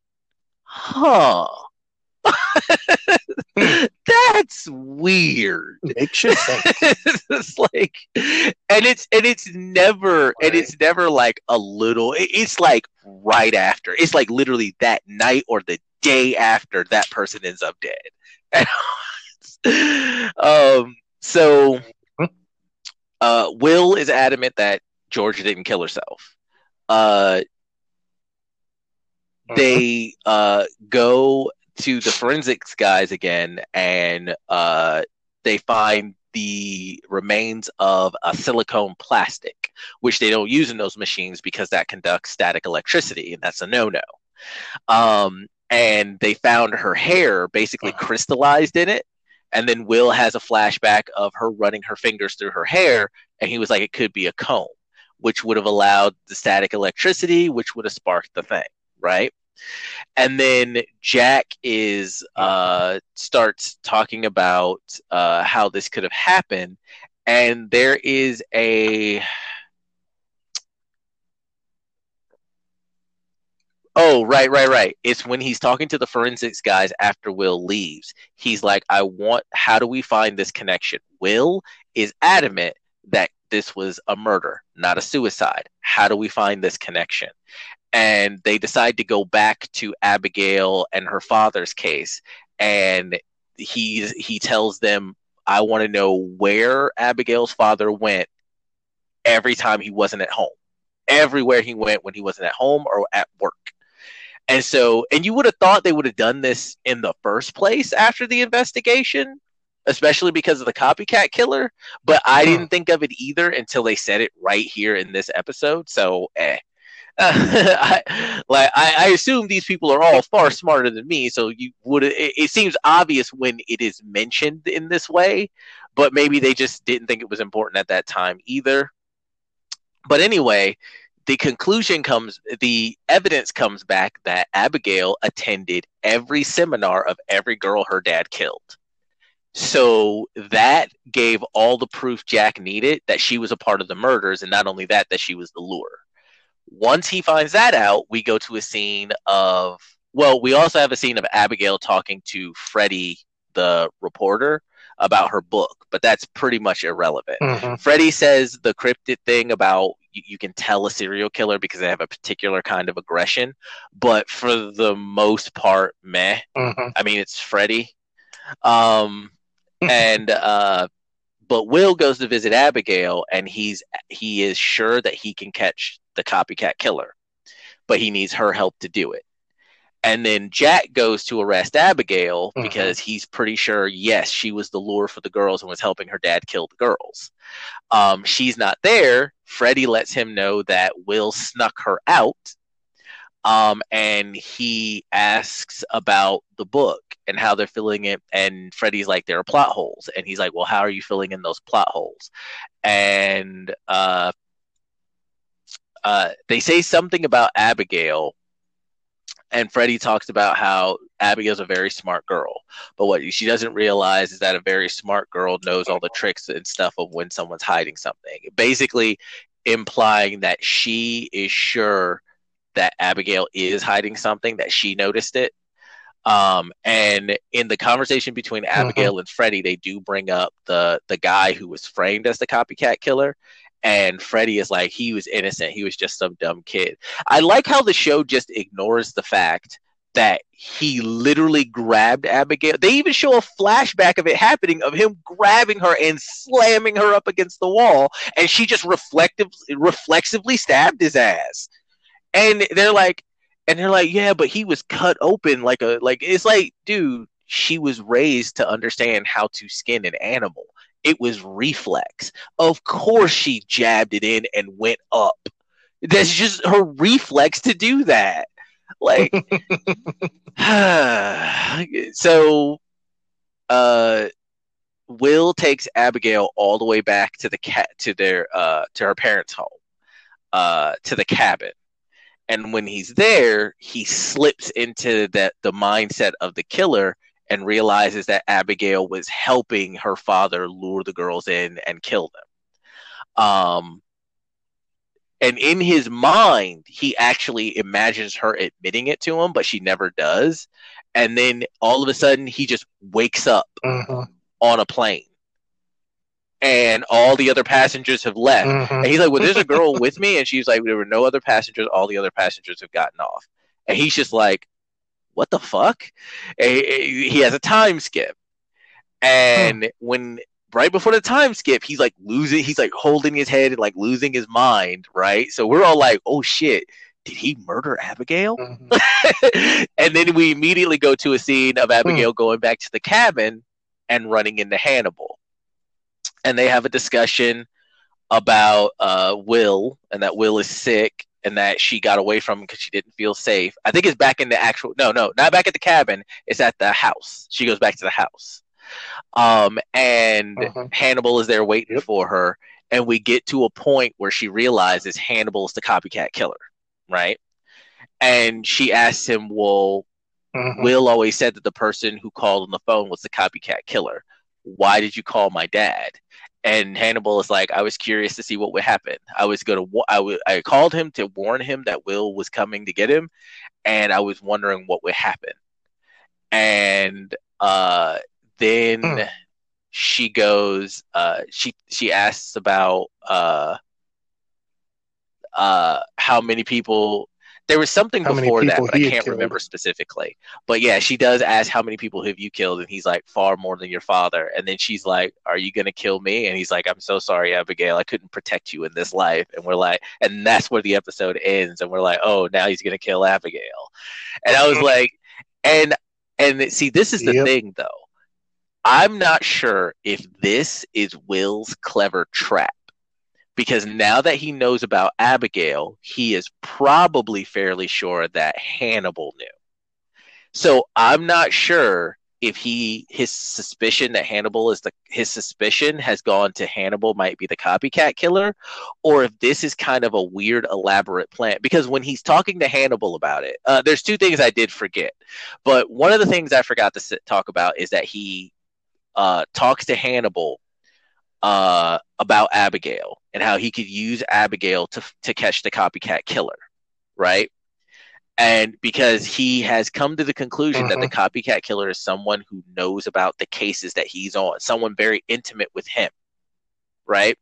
Huh. That's weird. Makes you think. it's like and it's and it's never and it's never like a little it's like right after it's like literally that night or the day after that person ends up dead. Um so uh will is adamant that georgia didn't kill herself. Uh they uh go to the forensics guys again and uh they find the remains of a silicone plastic which they don't use in those machines because that conducts static electricity and that's a no-no. Um and they found her hair basically crystallized in it and then will has a flashback of her running her fingers through her hair and he was like it could be a comb which would have allowed the static electricity which would have sparked the thing right and then jack is uh starts talking about uh how this could have happened and there is a Oh, right, right, right. It's when he's talking to the forensics guys after Will leaves. He's like, I want, how do we find this connection? Will is adamant that this was a murder, not a suicide. How do we find this connection? And they decide to go back to Abigail and her father's case. And he, he tells them, I want to know where Abigail's father went every time he wasn't at home. Everywhere he went when he wasn't at home or at work. And so, and you would have thought they would have done this in the first place after the investigation, especially because of the copycat killer. But I Hmm. didn't think of it either until they said it right here in this episode. So, eh. I, like I, I assume these people are all far smarter than me, so you would. It, it seems obvious when it is mentioned in this way, but maybe they just didn't think it was important at that time either. But anyway, the conclusion comes the evidence comes back that Abigail attended every seminar of every girl her dad killed. So that gave all the proof Jack needed that she was a part of the murders, and not only that, that she was the lure. Once he finds that out, we go to a scene of well, we also have a scene of Abigail talking to Freddie, the reporter, about her book, but that's pretty much irrelevant. Mhm. Freddie says the cryptid thing about you, you can tell a serial killer because they have a particular kind of aggression, but for the most part, meh. Mhm. I mean, it's Freddie. Um, and uh, but Will goes to visit Abigail, and he's he is sure that he can catch the copycat killer, but he needs her help to do it. And then Jack goes to arrest Abigail Mhm. because he's pretty sure, yes, she was the lure for the girls and was helping her dad kill the girls. Um, she's not there. Freddie lets him know that Will snuck her out. Um, and he asks about the book and how they're filling it. And Freddie's like, there are plot holes. And he's like, well, how are you filling in those plot holes? And uh, uh, they say something about Abigail and Freddie talks about how Abigail's a very smart girl, but what she doesn't realize is that a very smart girl knows all the tricks and stuff of when someone's hiding something. Basically, implying that she is sure that Abigail is hiding something, that she noticed it. Um, and in the conversation between uh-huh. Abigail mm-hmm. and Freddie, they do bring up the the guy who was framed as the copycat killer, and Freddie is like he was innocent. He was just some dumb kid. I like how the show just ignores the fact that he literally grabbed Abigail. They even show a flashback of it happening of him grabbing her and slamming her up against the wall, and she just reflective reflexively stabbed his ass. And they're like, and they're like, yeah, but he was cut open like a like it's like, dude, she was raised to understand how to skin an animal it was reflex. Of course, she jabbed it in and went up. That's just her reflex to do that. Like, so, uh, Will takes Abigail all the way back to the cat to their uh to her parents' home, uh, to the cabin. And when he's there, he slips into that the mindset of the killer and realizes that Abigail was helping her father lure the girls in and kill them. Um, and in his mind, he actually imagines her admitting it to him, but she never does. And then all of a sudden, he just wakes up mm-hmm. on a plane. And all the other passengers have left. Mm-hmm. And he's like, Well, there's a girl with me. And she's like, There were no other passengers. All the other passengers have gotten off. And he's just like, what the fuck? He has a time skip. And huh. when right before the time skip, he's like losing, he's like holding his head and like losing his mind, right? So we're all like, oh shit, did he murder Abigail? Mm-hmm. and then we immediately go to a scene of Abigail hmm. going back to the cabin and running into Hannibal. And they have a discussion about uh, Will and that Will is sick and that she got away from him because she didn't feel safe. I think it's back in the actual no, no, not back at the cabin. It's at the house. She goes back to the house. Um, and uh-huh. Hannibal is there waiting yep. for her, and we get to a point where she realizes Hannibal is the copycat killer, right? And she asks him, "Well, uh-huh. Will always said that the person who called on the phone was the copycat killer. Why did you call my dad?" and Hannibal is like, I was curious to see what would happen. I was gonna, I, w- I called him to warn him that Will was coming to get him, and I was wondering what would happen. And uh, then mm. she goes, uh, she she asks about uh, uh, how many people there was something how before that, but I can't remember specifically. But yeah, she does ask how many people have you killed, and he's like, far more than your father. And then she's like, Are you gonna kill me? And he's like, I'm so sorry, Abigail, I couldn't protect you in this life. And we're like, and that's where the episode ends. And we're like, Oh, now he's gonna kill Abigail. And I was mm-hmm. like, and and see, this is the yep. thing though. I'm not sure if this is Will's clever trap because now that he knows about Abigail, he is probably fairly sure that Hannibal knew. So I'm not sure if he his suspicion that Hannibal is the his suspicion has gone to Hannibal might be the copycat killer, or if this is kind of a weird elaborate plan. Because when he's talking to Hannibal about it, uh, there's two things I did forget, but one of the things I forgot to sit, talk about is that he uh, talks to Hannibal uh, about Abigail and how he could use Abigail to to catch the copycat killer, right? And because he has come to the conclusion that the mm-hmm. copycat killer is someone who knows about the cases that he's on, someone very intimate with him, right?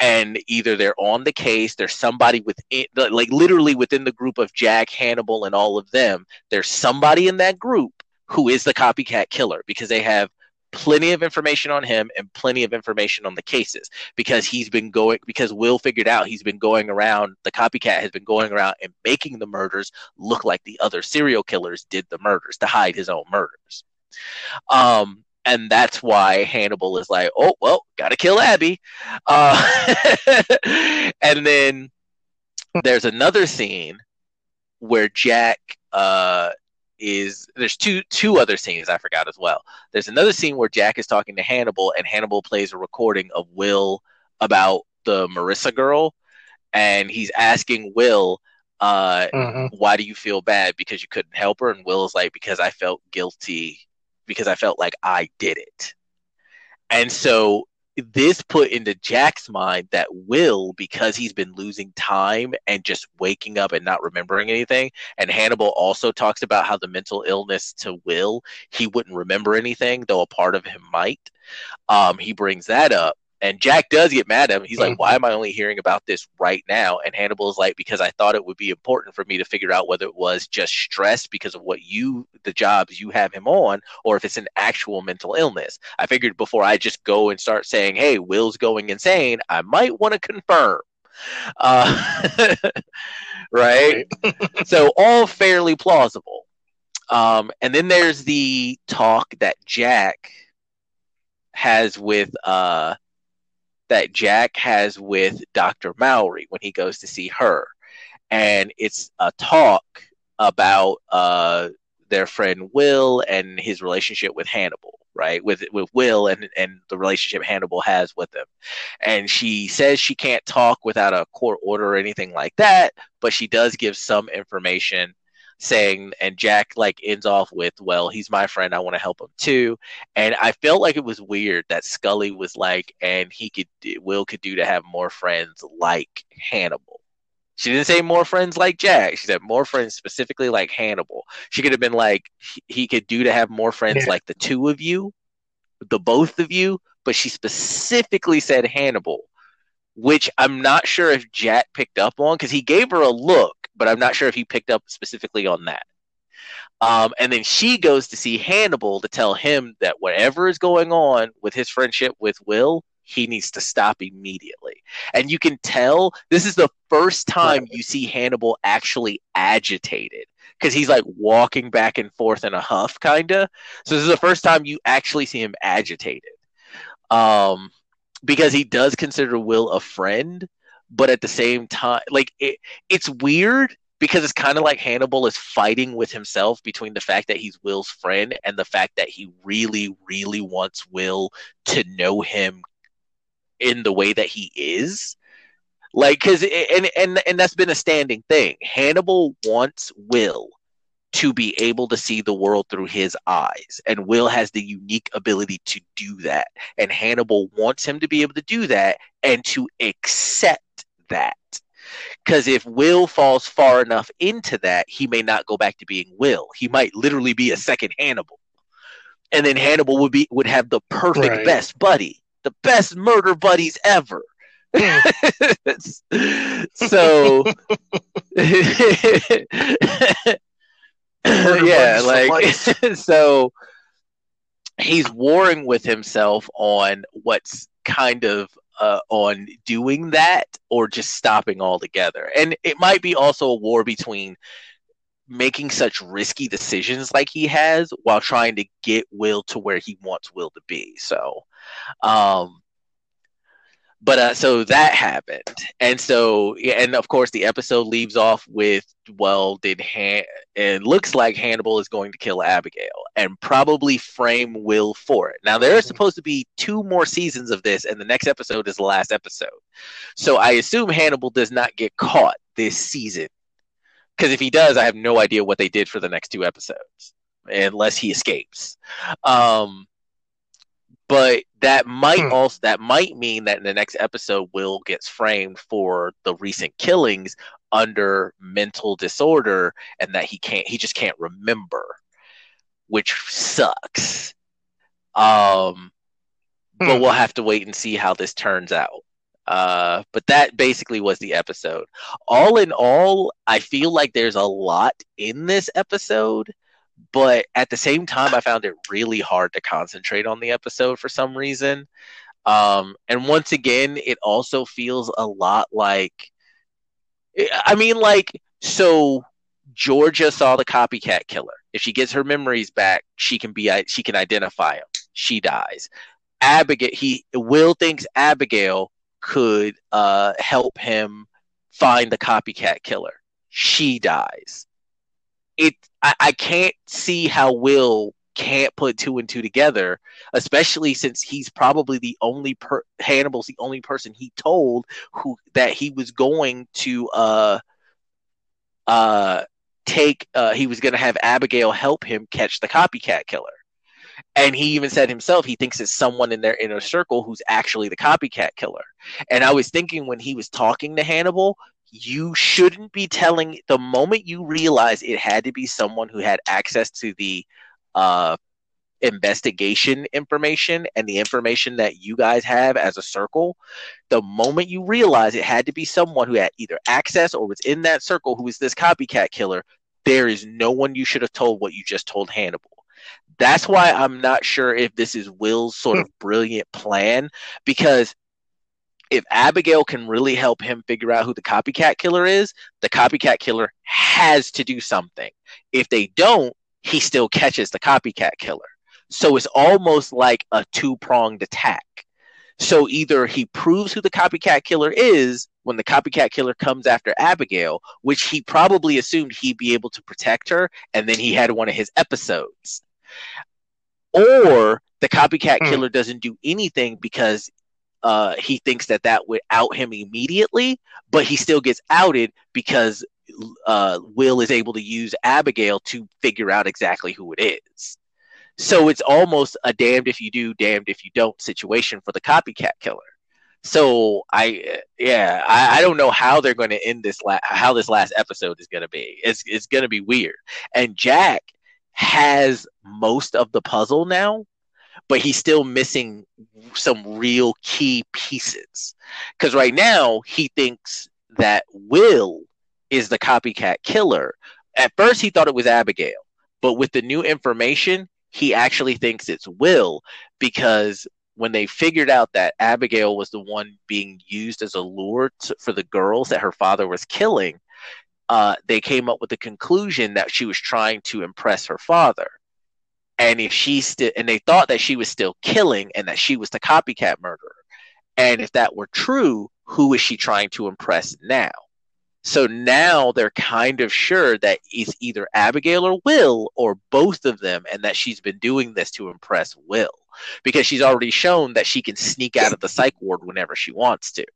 And either they're on the case, there's somebody within, like literally within the group of Jack, Hannibal, and all of them, there's somebody in that group who is the copycat killer because they have plenty of information on him and plenty of information on the cases because he's been going because Will figured out he's been going around the copycat has been going around and making the murders look like the other serial killers did the murders to hide his own murders. Um and that's why Hannibal is like, oh well, gotta kill Abby, uh, and then there's another scene where Jack uh, is there's two two other scenes I forgot as well. There's another scene where Jack is talking to Hannibal, and Hannibal plays a recording of Will about the Marissa girl, and he's asking Will, uh, mm-hmm. "Why do you feel bad because you couldn't help her?" And Will's like, "Because I felt guilty because I felt like I did it." And so this put into Jack's mind that Will, because he's been losing time and just waking up and not remembering anything, and Hannibal also talks about how the mental illness to Will, he wouldn't remember anything, though a part of him might. Um, he brings that up. And Jack does get mad at him. He's mm-hmm. like, Why am I only hearing about this right now? And Hannibal is like, Because I thought it would be important for me to figure out whether it was just stress because of what you, the jobs you have him on, or if it's an actual mental illness. I figured before I just go and start saying, Hey, Will's going insane, I might want to confirm. Uh, right? so, all fairly plausible. Um, and then there's the talk that Jack has with uh, that Jack has with Dr. Mowry when he goes to see her. And it's a talk about uh, their friend Will and his relationship with Hannibal, right? With with Will and and the relationship Hannibal has with him. And she says she can't talk without a court order or anything like that, but she does give some information saying and Jack like ends off with, "Well, he's my friend. I want to help him too." And I felt like it was weird that Scully was like, and he could Will could do to have more friends like Hannibal. She didn't say more friends like Jack. She said more friends specifically like Hannibal. She could have been like, he could do to have more friends yeah. like the two of you, the both of you, but she specifically said Hannibal, which I'm not sure if Jack picked up on because he gave her a look but I'm not sure if he picked up specifically on that. Um, and then she goes to see Hannibal to tell him that whatever is going on with his friendship with Will, he needs to stop immediately. And you can tell this is the first time you see Hannibal actually agitated because he's like walking back and forth in a huff, kind of. So this is the first time you actually see him agitated. Um, because he does consider Will a friend, but at the same time, like it, it's weird because it's kind of like Hannibal is fighting with himself between the fact that he's Will's friend and the fact that he really, really wants Will to know him in the way that he is. Like, because and and and that's been a standing thing. Hannibal wants Will to be able to see the world through his eyes. And Will has the unique ability to do that. And Hannibal wants him to be able to do that and to accept that. Because if Will falls far enough into that, he may not go back to being Will. He might literally be a second Hannibal. And then Hannibal would be would have the perfect right. best buddy, the best murder buddies ever. so yeah, like so he's warring with himself on what's kind of uh, on doing that or just stopping altogether. And it might be also a war between making such risky decisions like he has while trying to get Will to where he wants Will to be. So, um, but uh, so that happened, and so and of course the episode leaves off with well, did Han- it looks like Hannibal is going to kill Abigail and probably frame Will for it. Now there are mm-hmm. supposed to be two more seasons of this, and the next episode is the last episode. So I assume Hannibal does not get caught this season, because if he does, I have no idea what they did for the next two episodes, unless he escapes. Um, but that might hmm. also that might mean that in the next episode will gets framed for the recent killings under mental disorder and that he can't he just can't remember which sucks. Um hmm. but we'll have to wait and see how this turns out. Uh but that basically was the episode. All in all i feel like there's a lot in this episode but at the same time i found it really hard to concentrate on the episode for some reason. Um, and once again it also feels a lot like i mean like so Georgia saw the copycat killer. If she gets her memories back, she can be she can identify him. She dies. Abigail he Will thinks Abigail could uh, help him find the copycat killer. She dies. It I, I can't see how Will can't put two and two together, especially since he's probably the only per Hannibal's the only person he told who that he was going to uh uh take uh he was gonna have Abigail help him catch the copycat killer. And he even said himself he thinks it's someone in their inner circle who's actually the copycat killer. And I was thinking when he was talking to Hannibal, you shouldn't be telling the moment you realize it had to be someone who had access to the uh, investigation information and the information that you guys have as a circle, the moment you realize it had to be someone who had either access or was in that circle who is this copycat killer, there is no one you should have told what you just told Hannibal. That's why I'm not sure if this is Will's sort of brilliant plan because if Abigail can really help him figure out who the copycat killer is, the copycat killer has to do something. If they don't, he still catches the copycat killer. So it's almost like a two pronged attack. So either he proves who the copycat killer is when the copycat killer comes after Abigail, which he probably assumed he'd be able to protect her, and then he had one of his episodes. Or the copycat hmm. killer doesn't do anything because uh, he thinks that that would out him immediately, but he still gets outed because uh, Will is able to use Abigail to figure out exactly who it is. So it's almost a damned if you do, damned if you don't situation for the copycat killer. So I, yeah, I, I don't know how they're going to end this. La- how this last episode is going to be. It's it's going to be weird. And Jack has most of the puzzle now, but he's still missing some real key pieces. Because right now he thinks that Will is the copycat killer. At first, he thought it was Abigail, but with the new information, he actually thinks it's Will because when they figured out that Abigail was the one being used as a lure to, for the girls that her father was killing, uh, they came up with the conclusion that she was trying to impress her father. And if she still, and they thought that she was still killing and that she was the copycat murderer. And if that were true, who is she trying to impress now? So now they're kind of sure that it's either Abigail or Will or both of them, and that she's been doing this to impress Will because she's already shown that she can sneak out of the psych ward whenever she wants to.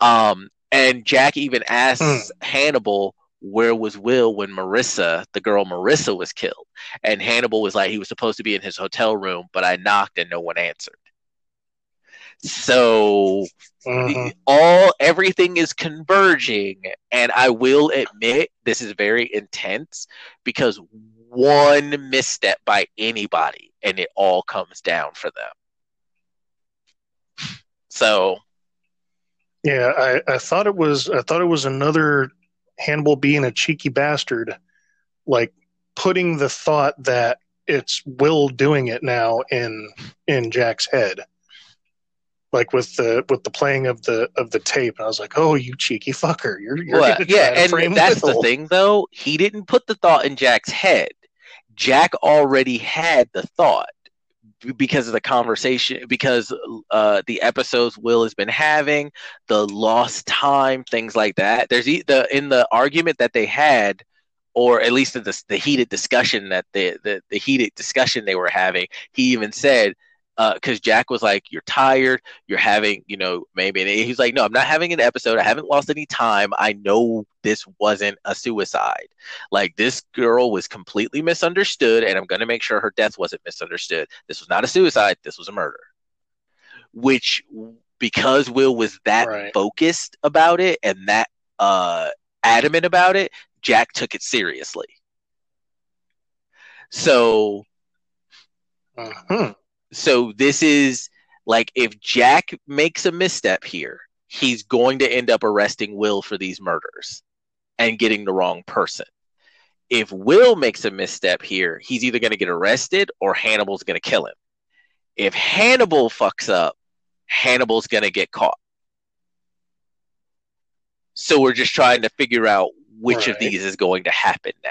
Um, and Jack even asks mm. Hannibal, where was Will when Marissa, the girl Marissa, was killed? And Hannibal was like, he was supposed to be in his hotel room, but I knocked and no one answered. So uh-huh. all everything is converging, and I will admit this is very intense because one misstep by anybody and it all comes down for them. So yeah, I, I thought it was I thought it was another Hannibal being a cheeky bastard, like putting the thought that it's Will doing it now in in Jack's head like with the with the playing of the of the tape and i was like oh you cheeky fucker. You're, you're well, yeah and that's the thing though. He didn't put the thought in jack's head. Jack already had the thought because of the conversation because uh, the episodes will has been having the lost time things like that. There's the in the argument that they had or at least the, the heated discussion that the, the the heated discussion they were having he even said because uh, Jack was like, "You're tired. You're having, you know, maybe." And he's like, "No, I'm not having an episode. I haven't lost any time. I know this wasn't a suicide. Like this girl was completely misunderstood, and I'm going to make sure her death wasn't misunderstood. This was not a suicide. This was a murder." Which, because Will was that right. focused about it and that uh, adamant about it, Jack took it seriously. So. Uh-huh so this is like if Jack makes a misstep here, he's going to end up arresting Will for these murders and getting the wrong person. If Will makes a misstep here, he's either going to get arrested or Hannibal's going to kill him. If Hannibal fucks up, Hannibal's going to get caught. So we're just trying to figure out which of these is going to happen now.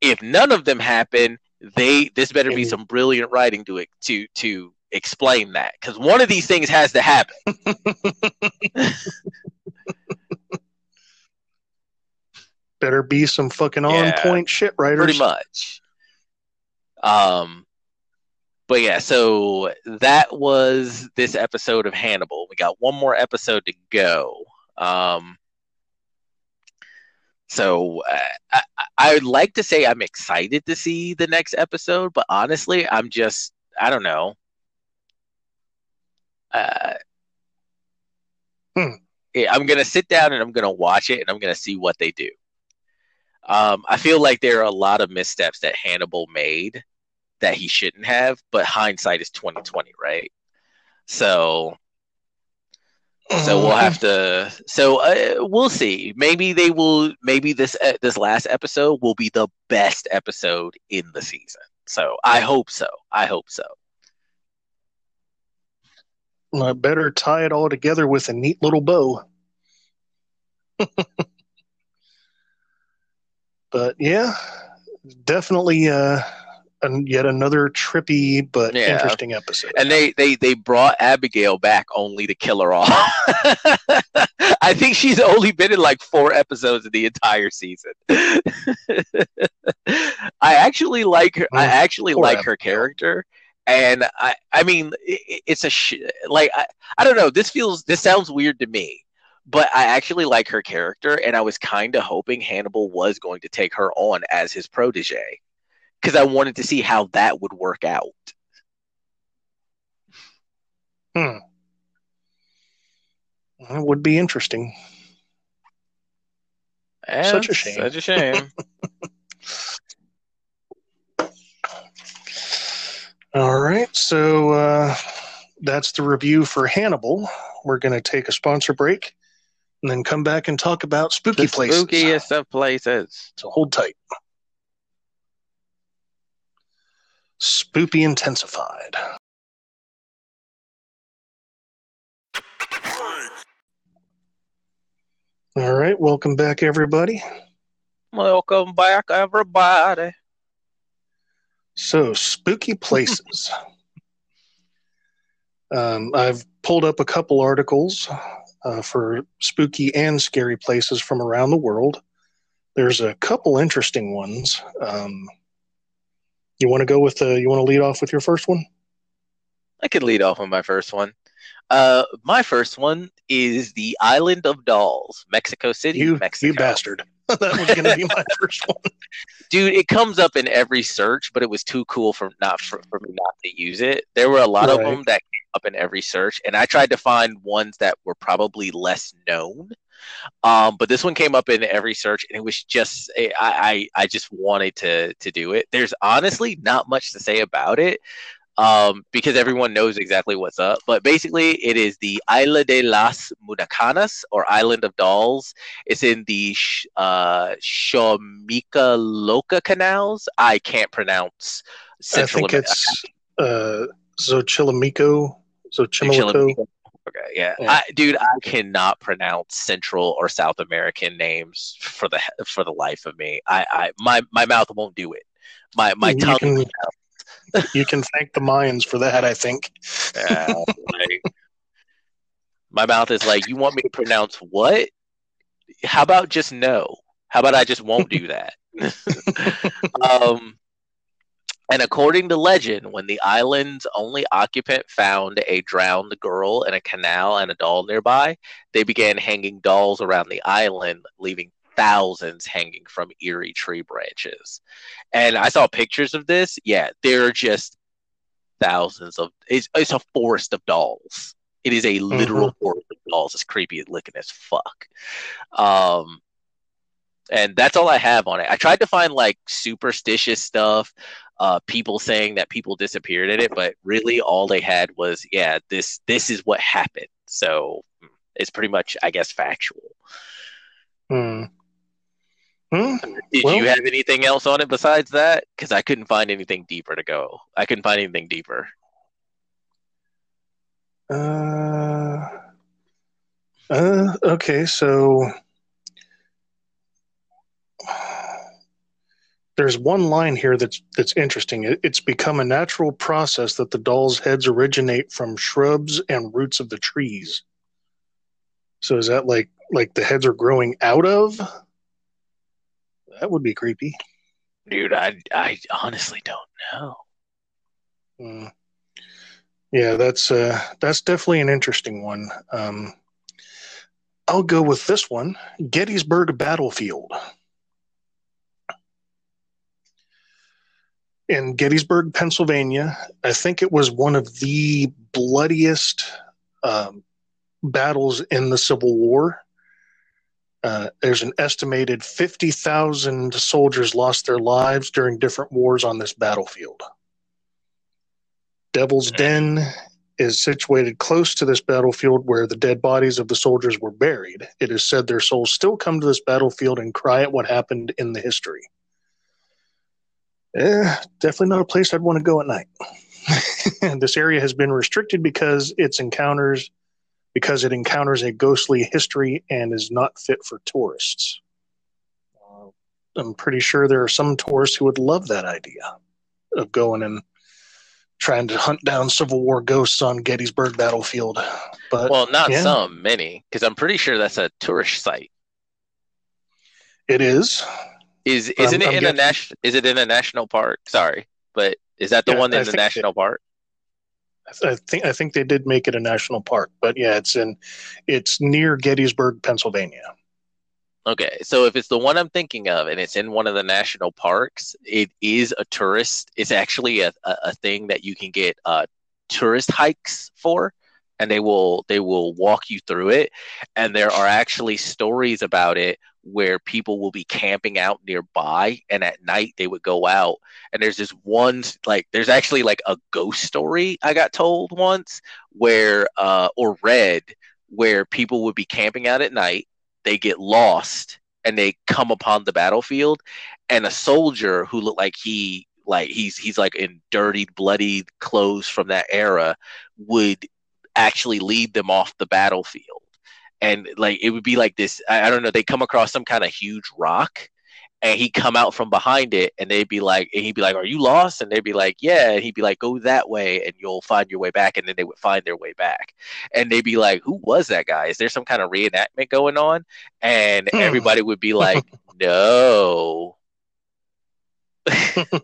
If none of them happen, they this better be some brilliant writing to it to to explain that because one of these things has to happen. Better be some fucking on Yeah. point shit writers. pretty much. Um, but yeah, so that was this episode of Hannibal. We got one more episode to go. Um, so uh, I, I- would like to say I'm excited to see the next episode, but honestly, I'm just I don't know. Uh, Hmm. yeah, I'm gonna sit down and I'm gonna watch it and I'm gonna see what they do. Um, I feel like there are a lot of missteps that Hannibal made that he shouldn't have, but hindsight is 2020, right? So, so we'll have to. So uh, we'll see. Maybe they will. Maybe this uh, this last episode will be the best episode in the season. So I hope so. I hope so. I better tie it all together with a neat little bow. but yeah, definitely uh, an, yet another trippy but Yeah. interesting episode. And they they they brought Abigail back only to kill her off. I think she's only been in like four episodes of the entire season. I actually like her. I Mm, actually poor like her character, and I I mean it's a sh- like I, I don't know. This feels this sounds weird to me. But I actually like her character, and I was kind of hoping Hannibal was going to take her on as his protege, because I wanted to see how that would work out. Hmm. It would be interesting. Such a shame. Such a shame. All right, so uh, that's the review for Hannibal. We're going to take a sponsor break and then come back and talk about spooky the places. spookiest of places. So hold tight. Spoopy intensified. All right, welcome back, everybody. Welcome back, everybody. So, spooky places. um, I've pulled up a couple articles uh, for spooky and scary places from around the world. There's a couple interesting ones. Um, you want to go with the? You want to lead off with your first one? I could lead off on my first one. Uh, my first one is the Island of Dolls, Mexico City, You, Mexico. you bastard! that was going to be my first one. Dude, it comes up in every search, but it was too cool for not for, for me not to use it. There were a lot of them that came up in every search, and I tried to find ones that were probably less known. Um, but this one came up in every search, and it was just I I, I just wanted to to do it. There's honestly not much to say about it. Um, because everyone knows exactly what's up. But basically, it is the Isla de las Munacanas or Island of Dolls. It's in the Sh- uh, Shomika Loca canals. I can't pronounce Central I think it's uh, Xochimilco. Xochimilco. Okay, yeah, Yeah. I, dude, I cannot pronounce Central or South American names for the for the life of me. I, I my my mouth won't do it. My my You tongue. can- You can thank the Mayans for that, I think. Yeah, like, my mouth is like, you want me to pronounce what? How about just no? How about I just won't do that? um, and according to legend, when the island's only occupant found a drowned girl in a canal and a doll nearby, they began hanging dolls around the island, leaving thousands hanging from eerie tree branches. And I saw pictures of this. Yeah, they're just thousands of it's, it's a forest of dolls. It is a literal forest of dolls. It's creepy looking as fuck. Um and that's all I have on it. I tried to find like superstitious stuff, uh, people saying that people disappeared in it, but really all they had was, yeah, this this is what happened. So it's pretty much, I guess, factual. Hmm. Hmm. Did Well- you have anything else on it besides that? Because I couldn't find anything deeper to go. I couldn't find anything deeper. Uh, uh, okay, so there's one line here that's that's interesting. It, it's become a natural process that the dolls' heads originate from shrubs and roots of the trees. So is that like like the heads are growing out of? That would be creepy. Dude, I I honestly don't know. Mm. Yeah, that's uh, that's definitely an interesting one. Um, I'll go with this one: Gettysburg Battlefield. In Gettysburg, Pennsylvania, I think it was one of the bloodiest um, battles in the Civil War. Uh, there's an estimated 50,000 soldiers lost their lives during different wars on this battlefield. Devil's Den is situated close to this battlefield where the dead bodies of the soldiers were buried. It is said their souls still come to this battlefield and cry at what happened in the history. Eh, definitely not a place I'd want to go at night. this area has been restricted because its encounters because it encounters a ghostly history and is not fit for tourists. Uh, I'm pretty sure there are some tourists who would love that idea of going and trying to hunt down Civil War ghosts on Gettysburg battlefield. But well, not yeah. some, many, because I'm pretty sure that's a tourist site. It is. Is isn't it I'm in getting, a national? Is it in a national park? Sorry, but is that the yeah, one in I the national park? I think I think they did make it a national park, but yeah, it's in it's near Gettysburg, Pennsylvania. Okay, so if it's the one I'm thinking of and it's in one of the national parks, it is a tourist. It's actually a, a, a thing that you can get uh, tourist hikes for, and they will they will walk you through it. And there are actually stories about it where people will be camping out nearby and at night they would go out and there's this one like there's actually like a ghost story i got told once where uh or read where people would be camping out at night they get lost and they come upon the battlefield and a soldier who looked like he like he's he's like in dirty bloody clothes from that era would actually lead them off the battlefield and like it would be like this I, I don't know they come across some kind of huge rock and he'd come out from behind it and they'd be like and he'd be like are you lost? And they'd be like yeah and he'd be like go that way and you'll find your way back and then they would find their way back. And they'd be like who was that guy? Is there some kind of reenactment going on? And hmm. everybody would be like no.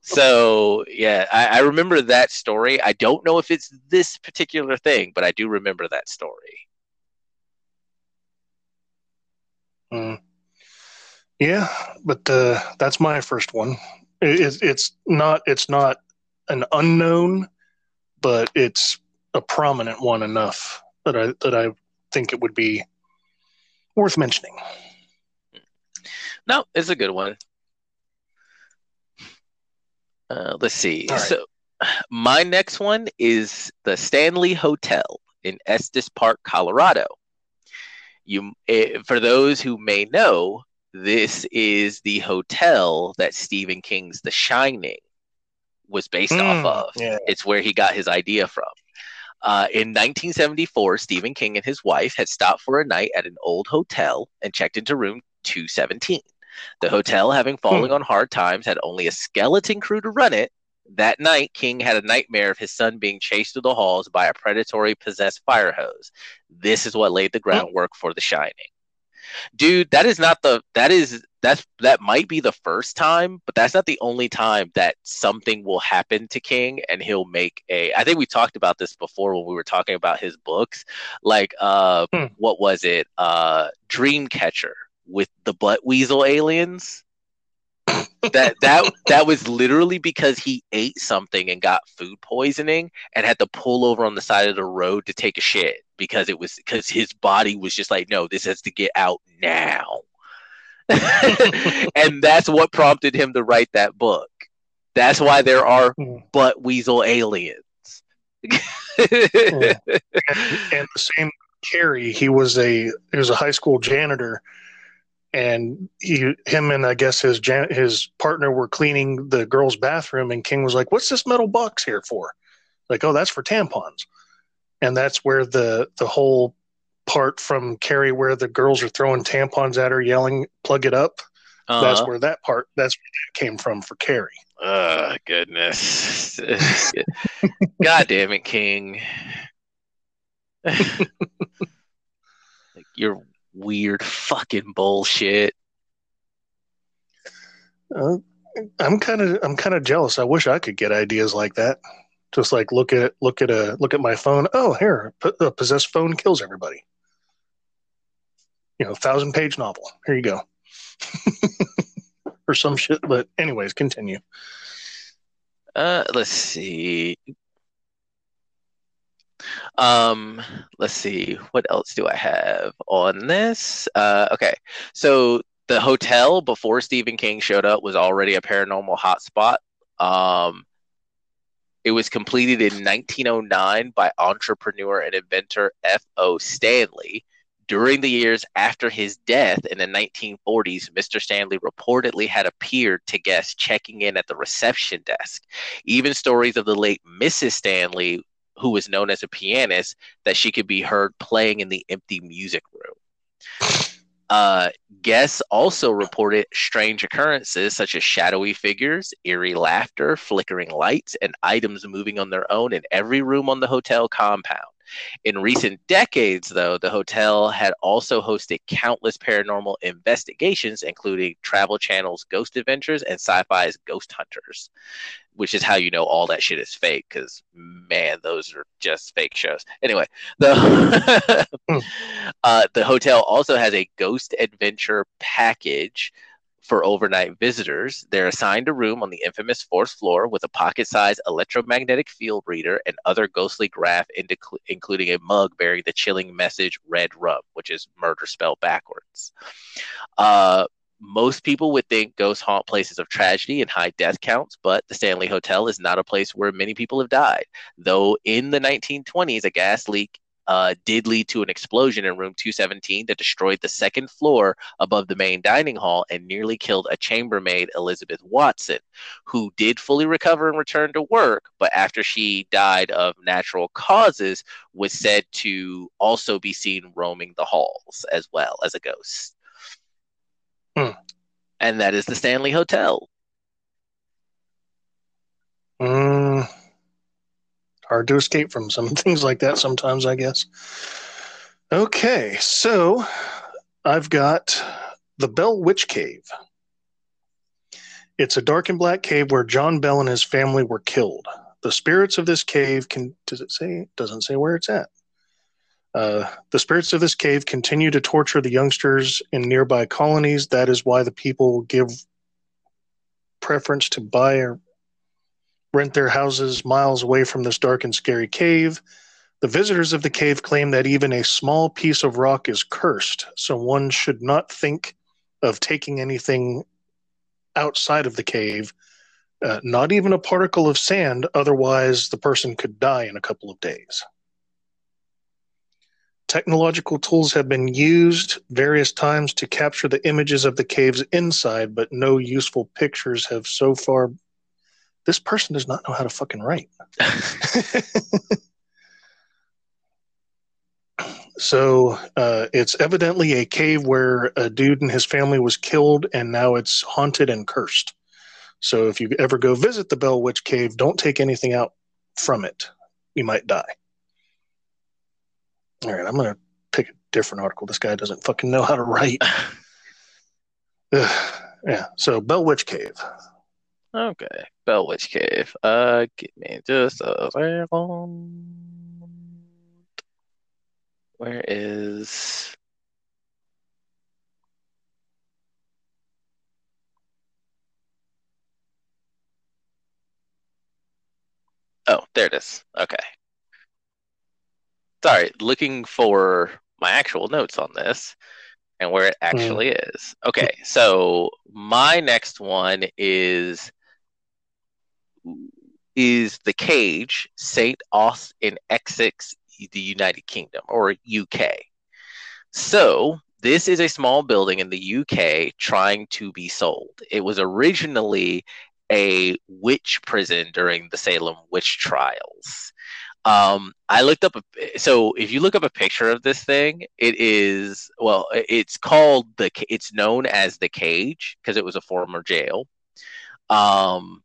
So yeah I, I remember that story. I don't know if it's this particular thing but i do remember that story Mm. Yeah, but uh, that's my first one. It, it's not it's not an unknown, but it's a prominent one enough that I that I think it would be worth mentioning. No, it's a good one. Uh, let's see. Right. So, my next one is the Stanley Hotel in Estes Park, Colorado. You, eh, for those who may know, this is the hotel that Stephen King's The Shining was based mm, off of. Yeah. It's where he got his idea from. Uh, in 1974, Stephen King and his wife had stopped for a night at an old hotel and checked into room 217. The hotel, having fallen hmm. on hard times, had only a skeleton crew to run it, that night, King had a nightmare of his son being chased through the halls by a predatory possessed fire hose. This is what laid the groundwork for The Shining. Dude, that is not the that is that's that might be the first time, but that's not the only time that something will happen to King and he'll make a I think we talked about this before when we were talking about his books. Like uh hmm. what was it? Uh Dreamcatcher with the butt weasel aliens that that that was literally because he ate something and got food poisoning and had to pull over on the side of the road to take a shit because it was because his body was just like no this has to get out now. And that's what prompted him to write that book. That's why there are hmm. butt weasel aliens. And, and the same Carrie, he was a he was a high school janitor and he, him and I guess his his partner were cleaning the girl's bathroom, and King was like, "What's this metal box here for?" Like, "Oh, that's for tampons," and that's where the the whole part from Carrie where the girls are throwing tampons at her, yelling, "Plug it up." Uh, that's where that part that's where that came from for Carrie. Oh goodness. God damn it, King. like your weird fucking bullshit. Uh, I'm kind of I'm kind of jealous. I wish I could get ideas like that. Just like look at look at a look at my phone. Oh, here, a possessed phone kills everybody. You know, thousand page novel. Here you go. or some shit. But anyways, continue. Uh, let's see. Um, let's see. What else do I have on this? Uh, okay. So the hotel before Stephen King showed up was already a paranormal hotspot. Um, it was completed in 1909 by entrepreneur and inventor F.O. Stanley. During the years after his death in the 1940s, Mr. Stanley reportedly had appeared to guests checking in at the reception desk. Even stories of the late Mrs. Stanley, who was known as a pianist, that she could be heard playing in the empty music room. Uh, guests also reported strange occurrences such as shadowy figures, eerie laughter, flickering lights, and items moving on their own in every room on the hotel compound. In recent decades, though, the hotel had also hosted countless paranormal investigations, including Travel Channel's Ghost Adventures and Sci Fi's Ghost Hunters which is how you know all that shit is fake because man those are just fake shows anyway the hmm. uh, the hotel also has a ghost adventure package for overnight visitors they're assigned a room on the infamous fourth floor with a pocket-sized electromagnetic field reader and other ghostly graph including a mug bearing the chilling message red rum which is murder spelled backwards uh, most people would think ghosts haunt places of tragedy and high death counts, but the Stanley Hotel is not a place where many people have died. Though in the 1920s, a gas leak uh, did lead to an explosion in room 217 that destroyed the second floor above the main dining hall and nearly killed a chambermaid, Elizabeth Watson, who did fully recover and return to work, but after she died of natural causes, was said to also be seen roaming the halls as well as a ghost. Hmm. And that is the Stanley Hotel. Mm, hard to escape from some things like that sometimes, I guess. Okay, so I've got the Bell Witch Cave. It's a dark and black cave where John Bell and his family were killed. The spirits of this cave can does it say doesn't say where it's at. Uh, the spirits of this cave continue to torture the youngsters in nearby colonies. That is why the people give preference to buy rent their houses miles away from this dark and scary cave. The visitors of the cave claim that even a small piece of rock is cursed, so one should not think of taking anything outside of the cave, uh, not even a particle of sand, otherwise, the person could die in a couple of days. Technological tools have been used various times to capture the images of the cave's inside, but no useful pictures have so far. This person does not know how to fucking write. so uh, it's evidently a cave where a dude and his family was killed, and now it's haunted and cursed. So if you ever go visit the Bell Witch Cave, don't take anything out from it. You might die. All right, I'm gonna pick a different article. This guy doesn't fucking know how to write. yeah. So Bell Witch Cave. Okay, Bell Witch Cave. Uh, give me just a second. Where is? Oh, there it is. Okay sorry, looking for my actual notes on this and where it hmm. actually mm. is. Okay, so my next one is is the cage Saint Os in Essex, the United Kingdom or UK. So this is a small building in the UK trying to be sold. It was originally a witch prison during the Salem witch trials. Um, I looked up. A, so if you look up a picture of this thing, it is well, it's called the. It's known as the cage because it was a former jail. Um,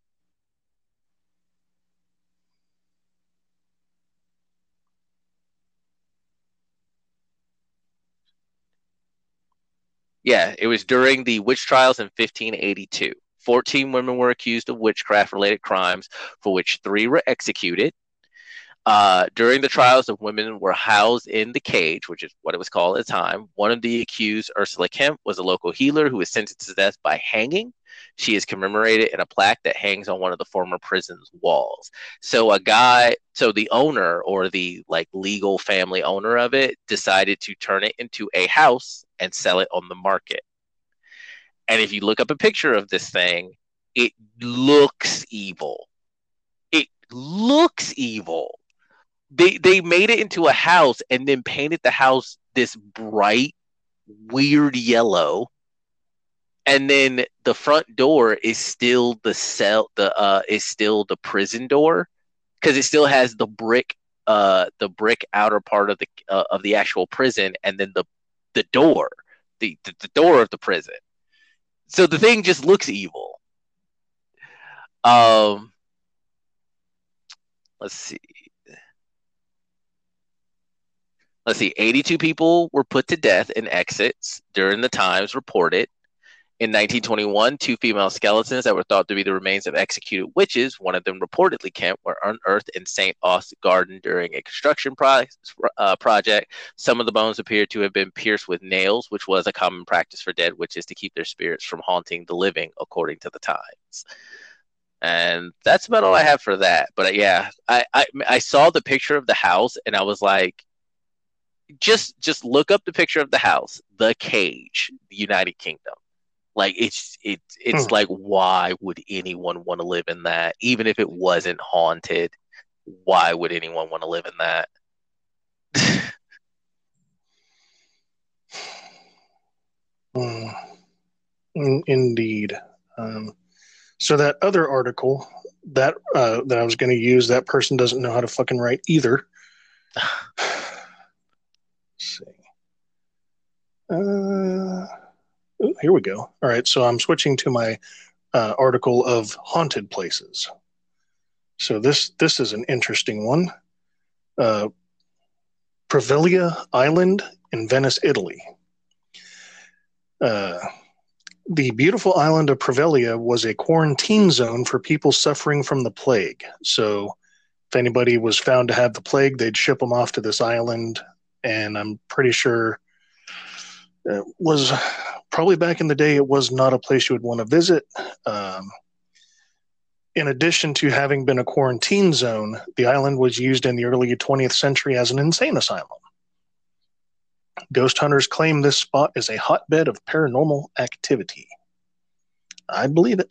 yeah, it was during the witch trials in 1582. 14 women were accused of witchcraft related crimes, for which three were executed. Uh, during the trials, the women were housed in the cage, which is what it was called at the time. One of the accused, Ursula Kemp, was a local healer who was sentenced to death by hanging. She is commemorated in a plaque that hangs on one of the former prison's walls. So a guy, so the owner or the like legal family owner of it decided to turn it into a house and sell it on the market. And if you look up a picture of this thing, it looks evil. It looks evil they they made it into a house and then painted the house this bright weird yellow and then the front door is still the cell the uh is still the prison door because it still has the brick uh the brick outer part of the uh, of the actual prison and then the the door the, the the door of the prison. So the thing just looks evil. Um let's see. Let's see, 82 people were put to death in Essex during the times reported. In 1921, two female skeletons that were thought to be the remains of executed witches, one of them reportedly Kemp, were unearthed in St. Aust's garden during a construction pro- uh, project. Some of the bones appeared to have been pierced with nails, which was a common practice for dead witches to keep their spirits from haunting the living, according to the times. And that's about all I have for that. But uh, yeah, I, I I saw the picture of the house and I was like, just just look up the picture of the house, the cage, the United Kingdom. Like it's it's it's hmm. like why would anyone want to live in that? Even if it wasn't haunted, why would anyone want to live in that? mm. Indeed. Um, so that other article that uh, that I was going to use, that person doesn't know how to fucking write either. see. Uh, here we go. All right, so I'm switching to my uh, article of haunted places. So this this is an interesting one. Uh, Island in Venice, Italy. Uh, the beautiful island of Poveglia was a quarantine zone for people suffering from the plague. So, if anybody was found to have the plague, they'd ship them off to this island and I'm pretty sure it was probably back in the day. It was not a place you would want to visit. Um, in addition to having been a quarantine zone, the island was used in the early 20th century as an insane asylum. Ghost hunters claim this spot is a hotbed of paranormal activity. I believe it.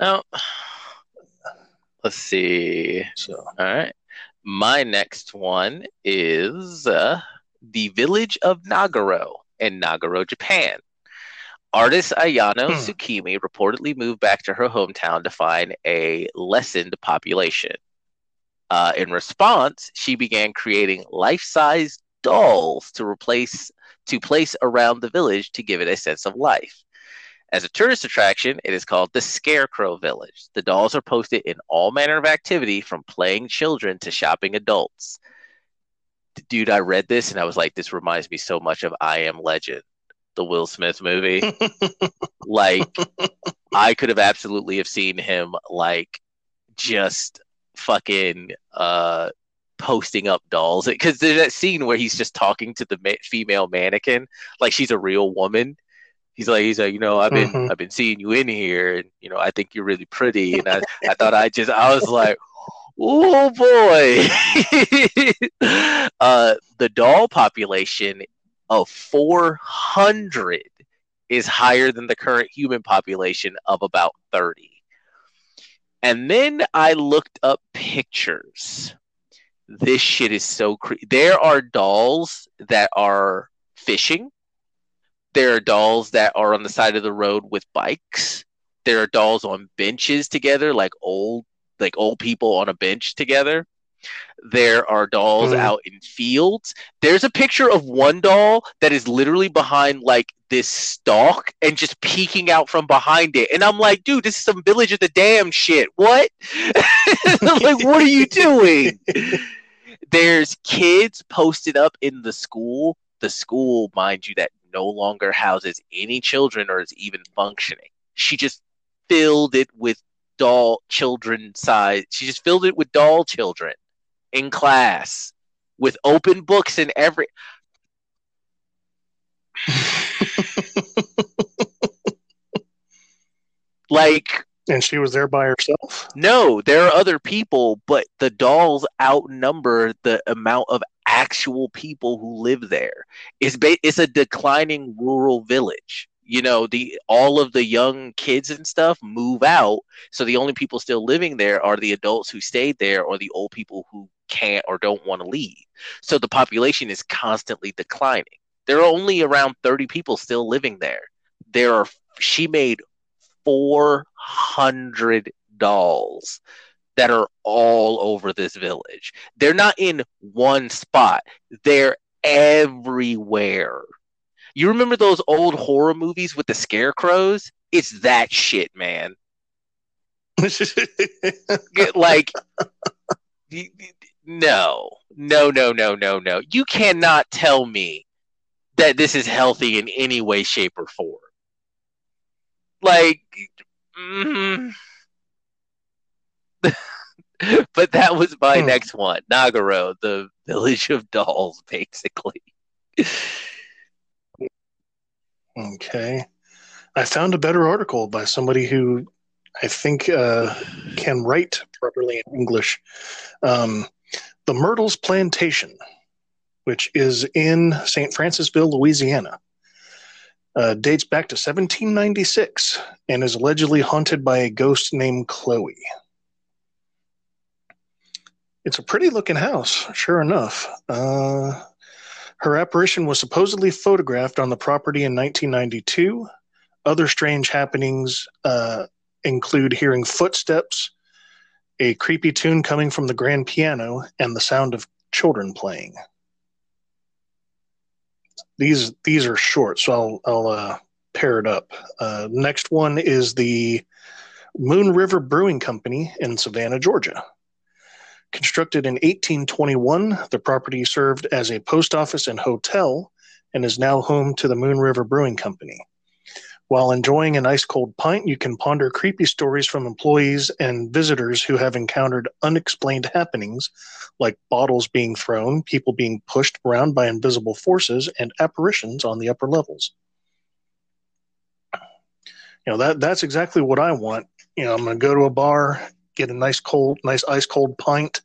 Now, Let's see. So, all right. My next one is uh, the village of Nagoro in Nagoro, Japan. Artist Ayano hmm. Tsukimi reportedly moved back to her hometown to find a lessened population. Uh, in response, she began creating life-size dolls to replace to place around the village to give it a sense of life. As a tourist attraction, it is called the Scarecrow Village. The dolls are posted in all manner of activity from playing children to shopping adults. Dude, I read this and I was like, this reminds me so much of I Am Legend, the Will Smith movie. like, I could have absolutely have seen him like just fucking uh posting up dolls because there's that scene where he's just talking to the ma- female mannequin like she's a real woman he's like he's like you know I've been mm-hmm. I've been seeing you in here and you know I think you're really pretty and I I thought I just I was like oh boy. Uh the doll population of 400 is higher than the current human population of about 30 and then I looked up pictures. This shit is so creepy there are dolls that are fishing. There are dolls that are on the side of the road with bikes. There are dolls on benches together, like old like old people on a bench together. There are dolls mm. out in fields. There's a picture of one doll that is literally behind like this stalk and just peeking out from behind it. And I'm like, dude, this is some village of the damn shit. What? like, what are you doing? There's kids posted up in the school. The school, mind you, that no longer houses any children or is even functioning. She just filled it with doll children size. She just filled it with doll children in class with open books and every. like and she was there by herself no there are other people but the dolls outnumber the amount of actual people who live there it's ba- it's a declining rural village you know the all of the young kids and stuff move out so the only people still living there are the adults who stayed there or the old people who can't or don't want to leave. So the population is constantly declining. There are only around 30 people still living there. There are she made 400 dolls that are all over this village. They're not in one spot. They're everywhere you remember those old horror movies with the scarecrows? It's that shit, man. like no. No, no, no, no, no. You cannot tell me that this is healthy in any way shape or form. Like mm, but that was my hmm. next one. Nagoro, the village of dolls, basically. Okay. I found a better article by somebody who I think uh, can write properly in English. Um, the Myrtles Plantation, which is in St. Francisville, Louisiana, uh, dates back to 1796 and is allegedly haunted by a ghost named Chloe. It's a pretty looking house, sure enough. Uh, her apparition was supposedly photographed on the property in 1992. Other strange happenings uh, include hearing footsteps, a creepy tune coming from the grand piano, and the sound of children playing. These these are short, so I'll I'll uh, pair it up. Uh, next one is the Moon River Brewing Company in Savannah, Georgia. Constructed in 1821, the property served as a post office and hotel and is now home to the Moon River Brewing Company. While enjoying an ice cold pint, you can ponder creepy stories from employees and visitors who have encountered unexplained happenings like bottles being thrown, people being pushed around by invisible forces, and apparitions on the upper levels. You know, that that's exactly what I want. You know, I'm going to go to a bar, get a nice cold, nice ice cold pint,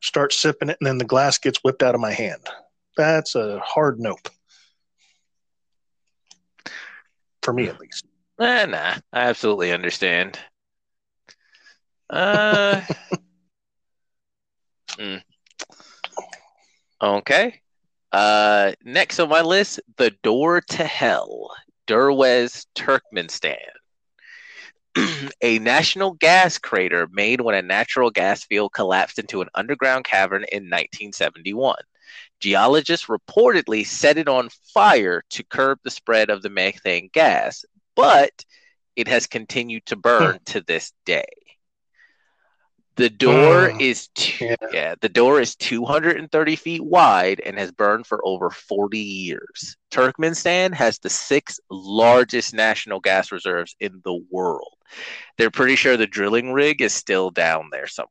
start sipping it, and then the glass gets whipped out of my hand. That's a hard nope. For me, at least. Eh, nah, I absolutely understand. Uh, mm. Okay. Uh, next on my list, The Door to Hell, Derwez, Turkmenistan. A national gas crater made when a natural gas field collapsed into an underground cavern in 1971. Geologists reportedly set it on fire to curb the spread of the methane gas, but it has continued to burn to this day. The door mm. is two, yeah. yeah. the door is 230 feet wide and has burned for over 40 years. Turkmenistan has the sixth largest national gas reserves in the world. They're pretty sure the drilling rig is still down there somewhere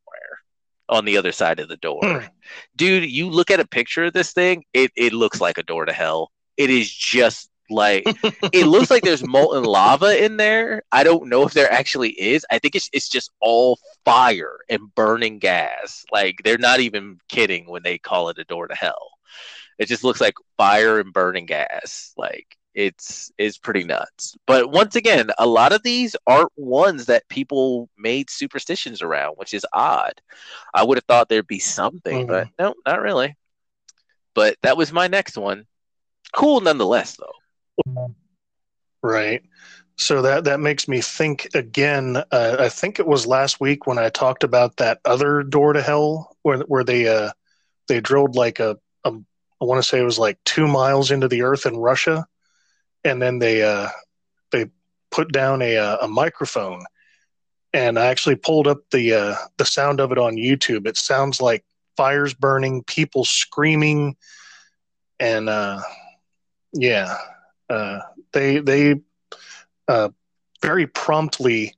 on the other side of the door. Mm. Dude, you look at a picture of this thing, it, it looks like a door to hell. It is just like it looks like there's molten lava in there. I don't know if there actually is. I think it's it's just all fire and burning gas. Like they're not even kidding when they call it a door to hell. It just looks like fire and burning gas. Like it's it's pretty nuts. But once again, a lot of these aren't ones that people made superstitions around, which is odd. I would have thought there'd be something, mm-hmm. but no, not really. But that was my next one. Cool nonetheless, though. Right. So that that makes me think again. Uh, I think it was last week when I talked about that other door to hell, where where they uh, they drilled like a, a I want to say it was like two miles into the earth in Russia, and then they uh, they put down a uh, a microphone, and I actually pulled up the uh, the sound of it on YouTube. It sounds like fires burning, people screaming, and uh, yeah, they they uh, very promptly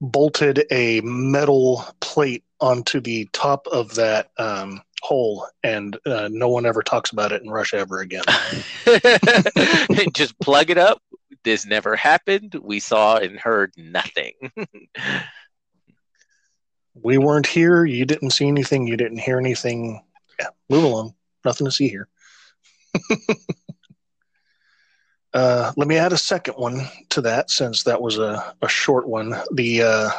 bolted a metal plate onto the top of that um, hole, and uh, no one ever talks about it in Russia ever again. Just plug it up. This never happened. We saw and heard nothing. we weren't here. You didn't see anything. You didn't hear anything. Yeah, move along. Nothing to see here. uh, let me add a second one to that, since that was a, a short one. The uh,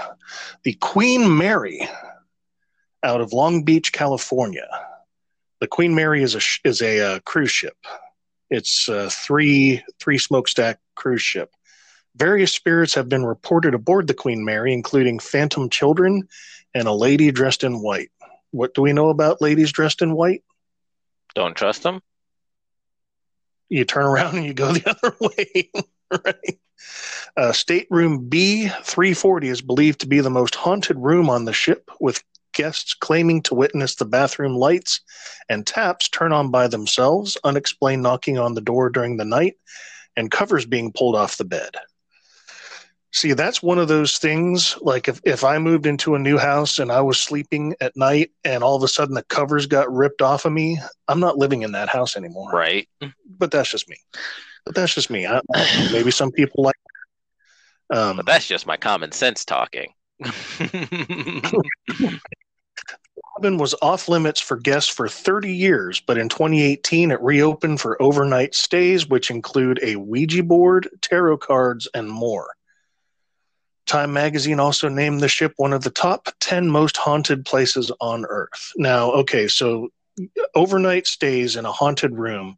the Queen Mary out of Long Beach, California. The Queen Mary is a is a uh, cruise ship. It's a three three smokestack cruise ship. Various spirits have been reported aboard the Queen Mary, including phantom children and a lady dressed in white. What do we know about ladies dressed in white? Don't trust them. You turn around and you go the other way, right? Uh, stateroom B340 is believed to be the most haunted room on the ship, with guests claiming to witness the bathroom lights and taps turn on by themselves, unexplained knocking on the door during the night, and covers being pulled off the bed. See, that's one of those things. Like if, if I moved into a new house and I was sleeping at night and all of a sudden the covers got ripped off of me, I'm not living in that house anymore. Right. But that's just me. But that's just me. I, maybe some people like. Um, but that's just my common sense talking. Robin was off limits for guests for 30 years, but in 2018 it reopened for overnight stays, which include a Ouija board, tarot cards, and more. Time magazine also named the ship one of the top 10 most haunted places on Earth. Now, okay, so overnight stays in a haunted room.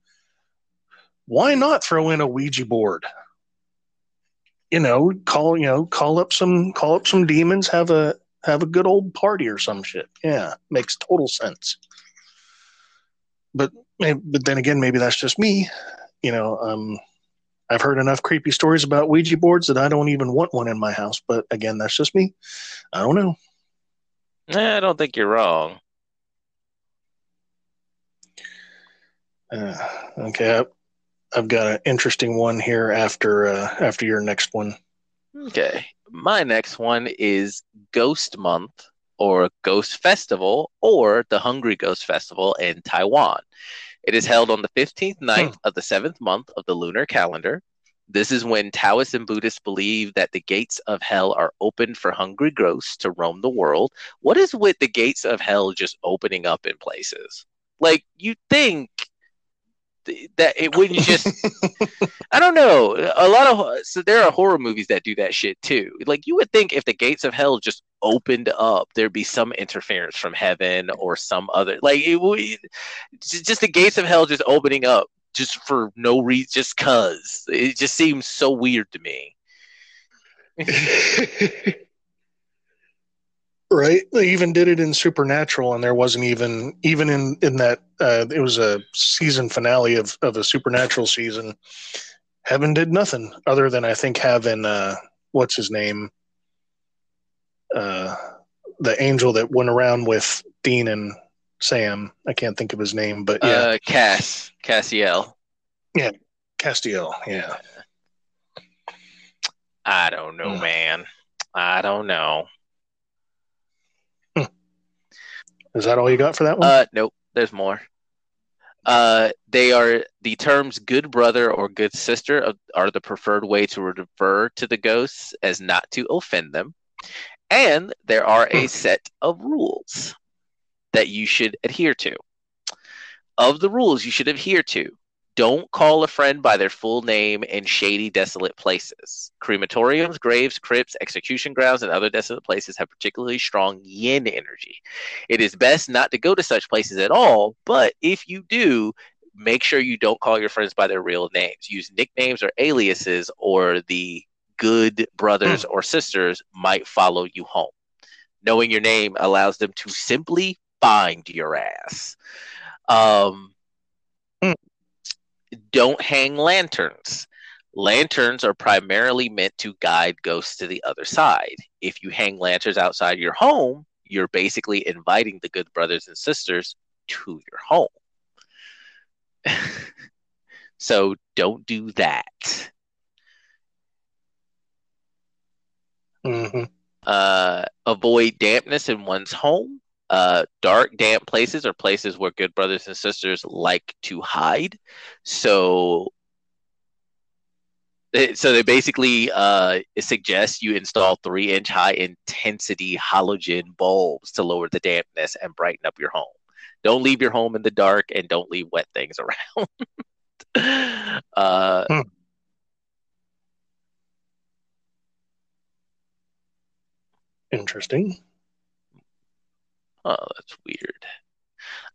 Why not throw in a Ouija board? You know, call you know, call up some call up some demons, have a have a good old party or some shit. Yeah, makes total sense. But but then again, maybe that's just me. You know, um, I've heard enough creepy stories about Ouija boards that I don't even want one in my house. But again, that's just me. I don't know. I don't think you're wrong. Uh, okay, I've got an interesting one here after uh, after your next one. Okay, my next one is Ghost Month or Ghost Festival or the Hungry Ghost Festival in Taiwan. It is held on the 15th night hmm. of the seventh month of the lunar calendar. This is when Taoists and Buddhists believe that the gates of hell are open for hungry ghosts to roam the world. What is with the gates of hell just opening up in places? Like, you think that it wouldn't just i don't know a lot of so there are horror movies that do that shit too like you would think if the gates of hell just opened up there'd be some interference from heaven or some other like it would just the gates of hell just opening up just for no reason just cuz it just seems so weird to me. Right? They even did it in supernatural and there wasn't even even in in that uh, it was a season finale of of a supernatural season heaven did nothing other than i think having uh what's his name uh the angel that went around with dean and sam i can't think of his name but yeah uh, cass cassiel yeah castiel yeah i don't know mm. man i don't know Is that all you got for that one? Uh, nope. There's more. Uh, they are the terms "good brother" or "good sister" are the preferred way to refer to the ghosts, as not to offend them. And there are a hmm. set of rules that you should adhere to. Of the rules you should adhere to, don't call a friend by their full name in shady, desolate places. Crematoriums, graves, crypts, execution grounds, and other desolate places have particularly strong yin energy. It is best not to go to such places at all, but if you do, make sure you don't call your friends by their real names. Use nicknames or aliases or the good brothers or sisters might follow you home. Knowing your name allows them to simply find your ass. Um, Hmm. Don't hang lanterns. Lanterns are primarily meant to guide ghosts to the other side. If you hang lanterns outside your home, you're basically inviting the good brothers and sisters to your home. so don't do that. Hmm Uh, avoid dampness in one's home. Uh, dark, damp places are places where good brothers and sisters like to hide. So, so they basically uh, suggest you install three-inch high intensity halogen bulbs to lower the dampness and brighten up your home. Don't leave your home in the dark, and don't leave wet things around. uh, Hmm. Interesting. Oh, that's weird.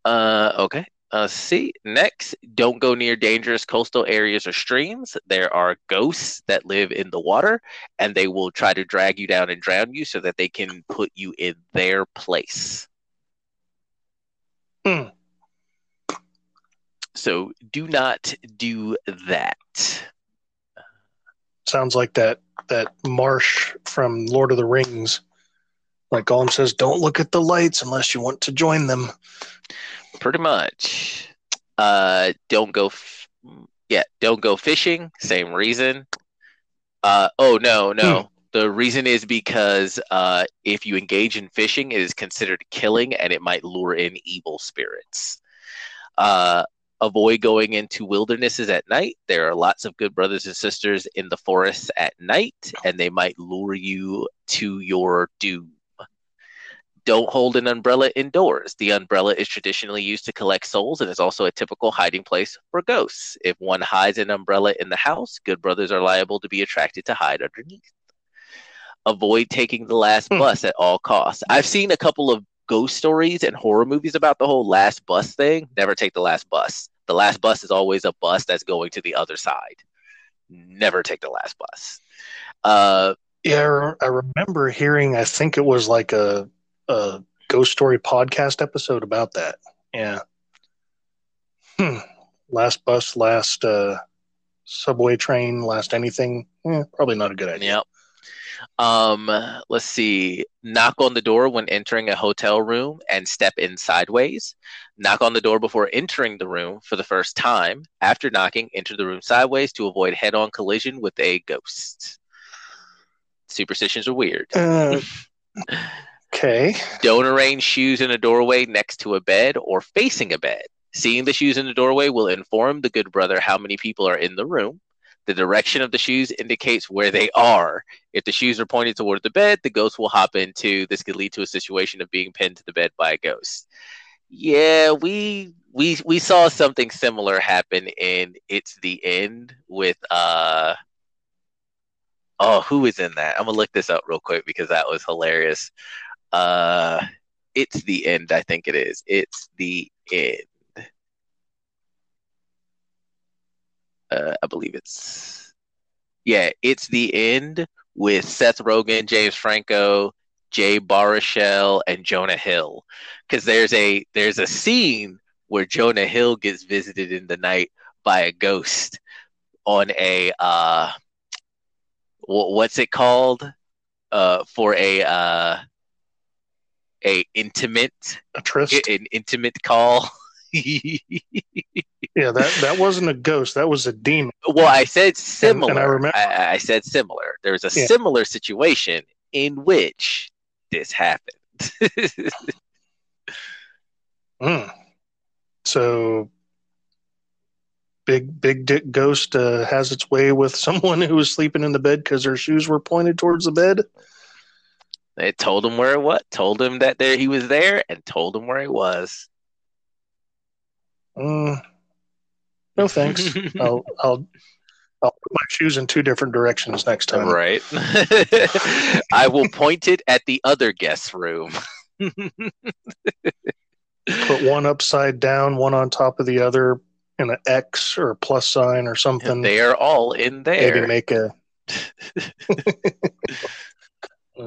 Uh, okay. Uh, see, next, don't go near dangerous coastal areas or streams. There are ghosts that live in the water, and they will try to drag you down and drown you so that they can put you in their place. Hmm. So do not do that. Sounds like that that marsh from Lord of the Rings. Like Gollum says, don't look at the lights unless you want to join them. Pretty much. Uh, don't go. F- yeah, don't go fishing. Same reason. Uh, oh no, no. The reason is because uh, if you engage in fishing, it is considered killing, and it might lure in evil spirits. Uh, avoid going into wildernesses at night. There are lots of good brothers and sisters in the forests at night, and they might lure you to your doom. Don't hold an umbrella indoors. The umbrella is traditionally used to collect souls and is also a typical hiding place for ghosts. If one hides an umbrella in the house, good brothers are liable to be attracted to hide underneath. Avoid taking the last Hmm. bus at all costs. I've seen a couple of ghost stories and horror movies about the whole last bus thing. Never take the last bus. The last bus is always a bus that's going to the other side. Never take the last bus. Uh, Yeah, I, re- I remember hearing. I think it was like a, a ghost story podcast episode about that. Yeah. Hmm. Last bus, last uh, subway train, last anything. Eh, probably not a good idea. Yep. Um, let's see. Knock on the door when entering a hotel room and step in sideways. Knock on the door before entering the room for the first time. After knocking, enter the room sideways to avoid head on collision with a ghost. Superstitions are weird. Uh, okay. Don't arrange shoes in a doorway next to a bed or facing a bed. Seeing the shoes in the doorway will inform the good brother how many people are in the room. The direction of the shoes indicates where they are. If the shoes are pointed toward the bed, the ghost will hop into. This could lead to a situation of being pinned to the bed by a ghost. Yeah, we we we saw something similar happen in It's the End with uh Oh, who was in that? I'm gonna look this up real quick because that was hilarious. Uh It's the End, I think it is. It's the End. Uh, I believe it's yeah, it's the end with Seth Rogen, James Franco, Jay Baruchel, and Jonah Hill. Because there's a there's a scene where Jonah Hill gets visited in the night by a ghost on a uh, wh- what's it called? Uh, for a uh, a intimate A tryst. an intimate call. yeah, that, that wasn't a ghost. That was a demon. Well, I said similar. and I remember- I, I said similar. There was a Yeah. similar situation in which this happened. Hmm. So, big big dick ghost uh, has its way with someone who was sleeping in the bed because their shoes were pointed towards the bed. They told him where it was, told him that there he was there, and told him where he was. Mm, no thanks. I'll I'll I'll put my shoes in two different directions next time. right. I will point it at the other guest room. Put one upside down, one on top of the other, in an X or a plus sign or something. they are all in there. Maybe make a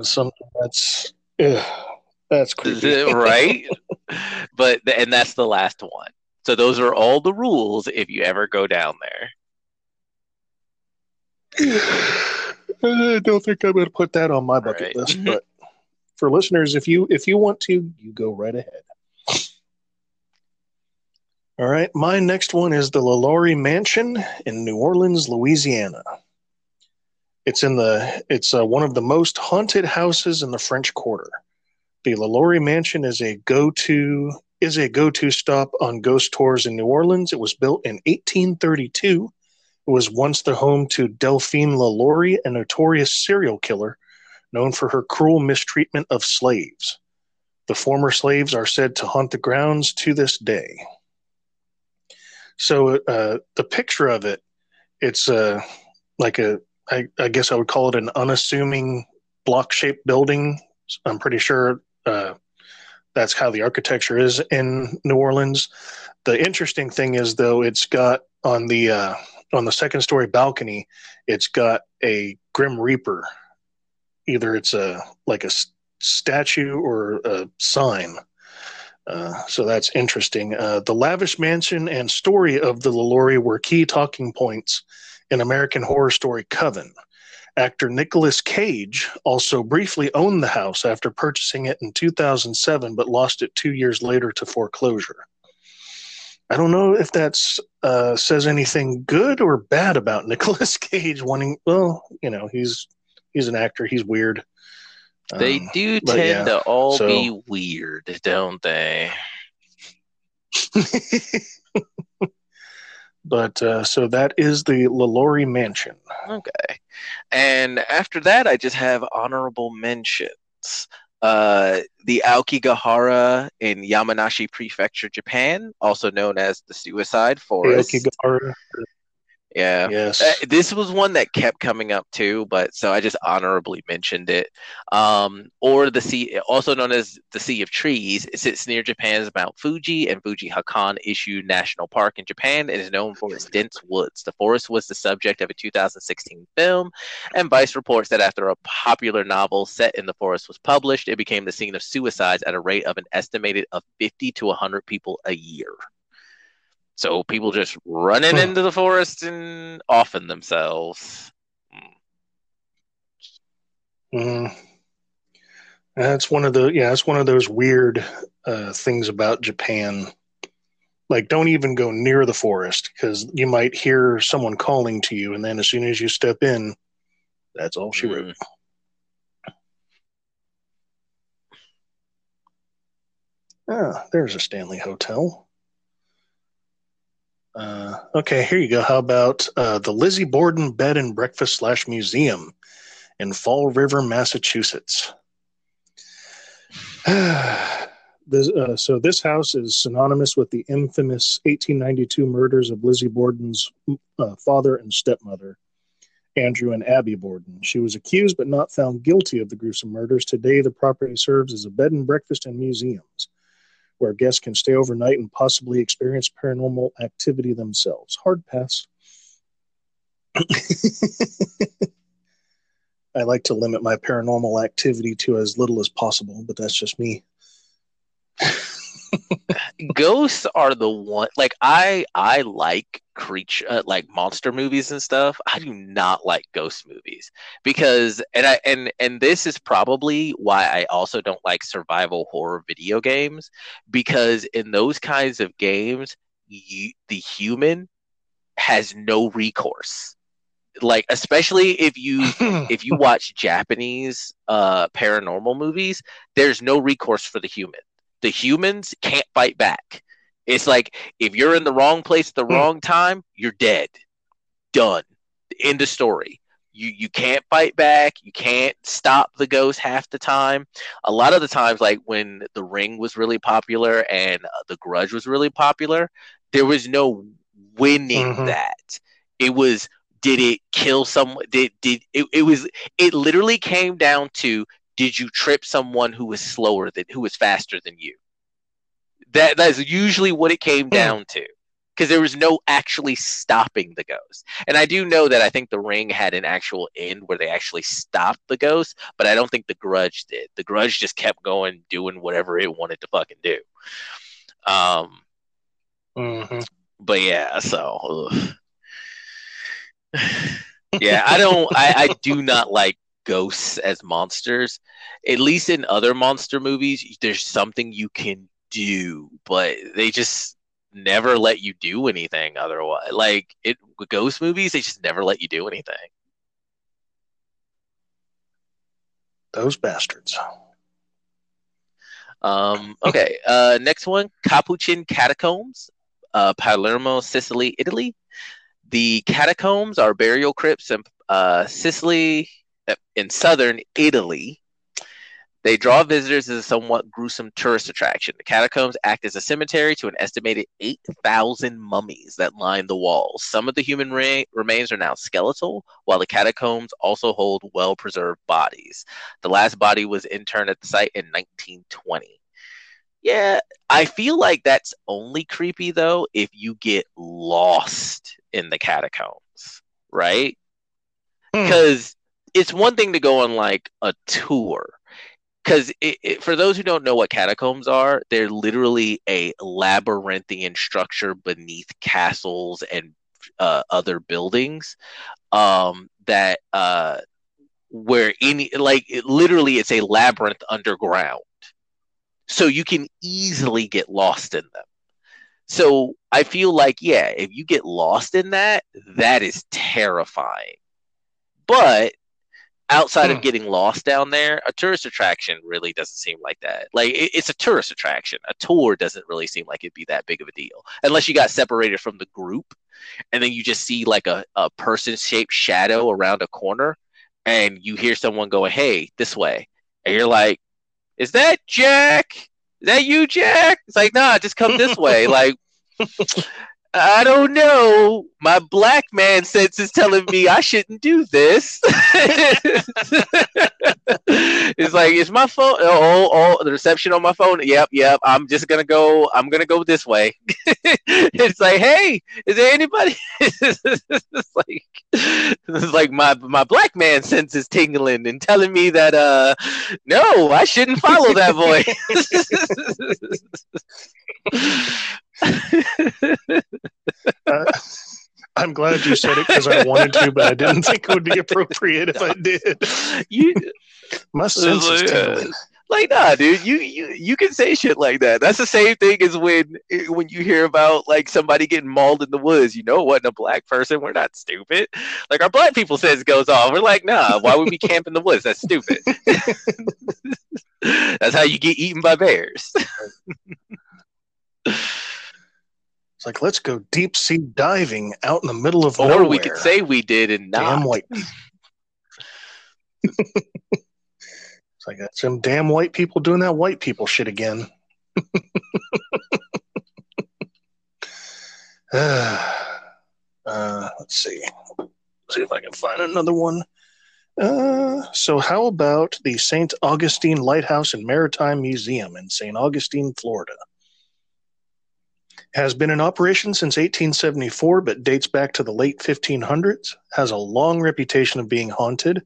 Something that's ugh, that's creepy. right? but and that's the last one. So those are all the rules if you ever go down there. I don't think I'm going to put that on my bucket right. list, but for listeners, if you if you want to, you go right ahead. All right, my next one is the LaLaurie Mansion in New Orleans, Louisiana. It's in the it's uh, one of the most haunted houses in the French Quarter. The LaLaurie Mansion is a go-to is a go-to stop on ghost tours in New Orleans. It was built in 1832. It was once the home to Delphine LaLaurie, a notorious serial killer known for her cruel mistreatment of slaves. The former slaves are said to haunt the grounds to this day. So uh, the picture of it, it's uh, like a, I, I guess I would call it an unassuming block shaped building. I'm pretty sure uh, that's how the architecture is in New Orleans. The interesting thing is, though, it's got on the uh, on the second story balcony, it's got a Grim Reaper. Either it's a like a statue or a sign uh, so that's interesting. Uh, the lavish mansion and story of the LaLaurie were key talking points in American Horror Story Coven. Actor Nicolas Cage also briefly owned the house after purchasing it in 2007, but lost it two years later to foreclosure. I don't know if that uh, says anything good or bad about Nicolas Cage wanting. Well, you know, he's he's an actor. He's weird. They um, do tend yeah, to all so... be weird, don't they? but uh, so that is the LaLaurie Mansion. Okay, and after that, I just have honorable mentions. Uh, the Aokigahara in Yamanashi Prefecture, Japan, also known as the Suicide Forest. Aokigahara yeah. Yes. Uh, this was one that kept coming up too, but so I just honorably mentioned it. Um, or the sea, also known as the Sea of Trees, it sits near Japan's Mount Fuji and Fuji Hakan Isshu National Park in Japan and is known for its dense woods. The forest was the subject of a 2016 film, and Vice reports that after a popular novel set in the forest was published, it became the scene of suicides at a rate of an estimated of 50 to 100 people a year. So people just running huh. into the forest and offing themselves. Mm. That's one of the yeah, That's one of those weird uh, things about Japan. Like, don't even go near the forest because you might hear someone calling to you, and then as soon as you step in, that's all she wrote. Mm. Ah, there's a Stanley Hotel. Uh, okay, here you go. How about uh, the Lizzie Borden Bed and Breakfast slash Museum in Fall River, Massachusetts? this, uh, so this house is synonymous with the infamous 1892 murders of Lizzie Borden's uh, father and stepmother, Andrew and Abby Borden. She was accused but not found guilty of the gruesome murders. Today, the property serves as a bed and breakfast and museums where guests can stay overnight and possibly experience paranormal activity themselves. Hard pass. I like to limit my paranormal activity to as little as possible, but that's just me. Ghosts are the one like I I like creature uh, like monster movies and stuff i do not like ghost movies because and i and and this is probably why i also don't like survival horror video games because in those kinds of games you, the human has no recourse. Like especially if you if you watch japanese uh paranormal movies there's no recourse for the human. The humans can't fight back it's like if you're in the wrong place at the mm. wrong time, you're dead. Done. End of story. You you can't fight back. You can't stop the ghost half the time. A lot of the times, like when The Ring was really popular and uh, The Grudge was really popular, there was no winning mm-hmm. that. It was did it kill someone? Did did it, it was it literally came down to did you trip someone who was slower than who was faster than you? That that's usually what it came hmm. down to. because there was no actually stopping the ghost. And I do know that I think the ring had an actual end where they actually stopped the ghost, but I don't think the grudge did. The grudge just kept going, doing whatever it wanted to fucking do. Um, Mm-hmm. but yeah, so yeah, I don't, I, I do not like ghosts as monsters. At least in other monster movies, there's something you can do, but they just never let you do anything otherwise. Like it with ghost movies, they just never let you do anything. Those bastards. Um, okay, uh, next one Capuchin Catacombs, uh, Palermo, Sicily, Italy. The catacombs are burial crypts in uh, Sicily, uh, in southern Italy. They draw visitors as a somewhat gruesome tourist attraction. The catacombs act as a cemetery to an estimated 8,000 mummies that line the walls. Some of the human re- remains are now skeletal, while the catacombs also hold well preserved bodies. The last body was interned at the site in 1920. Yeah, I feel like that's only creepy though if you get lost in the catacombs, right? Hmm. Because it's one thing to go on like a tour. Because for those who don't know what catacombs are, they're literally a labyrinthian structure beneath castles and uh, other buildings um, that uh, where any like it, literally it's a labyrinth underground. So you can easily get lost in them. So i feel like yeah if you get lost in that that is terrifying. But outside Hmm. of getting lost down there a tourist attraction really doesn't seem like that. Like it, it's a tourist attraction. A tour doesn't really seem like it'd be that big of a deal unless you got separated from the group and then you just see like a, a person shaped shadow around a corner and you hear someone going hey this way. And you're like is that jack? Is that you jack? It's like nah just come this way. Like I don't know. My black man sense is telling me I shouldn't do this. it's like, is my phone? Oh, oh, the reception on my phone. Yep, yep. I'm just gonna go. I'm gonna go this way. it's like, hey, is there anybody? it's like, it's like my my black man sense is tingling and telling me that uh, no, I shouldn't follow that voice. Uh, I'm glad you said it because I wanted to, but I didn't think it would be appropriate if I did. you My sense is tingling. like nah dude you you you can say shit like that. That's the same thing as when when you hear about like somebody getting mauled in the woods. You know it wasn't a black person. We're not stupid. Like our black people says goes off. We're like nah why would we camp in the woods? That's stupid. That's how you get eaten by bears It's like let's go deep sea diving out in the middle of or nowhere. we could say we did and damn not white. people. it's like that's some damn white people doing that white people shit again. uh, let's see. see if I can find another one. Uh, so, how about the St. Augustine Lighthouse and Maritime Museum in St. Augustine, Florida? Has been in operation since 1874, but dates back to the late 1500s. Has a long reputation of being haunted,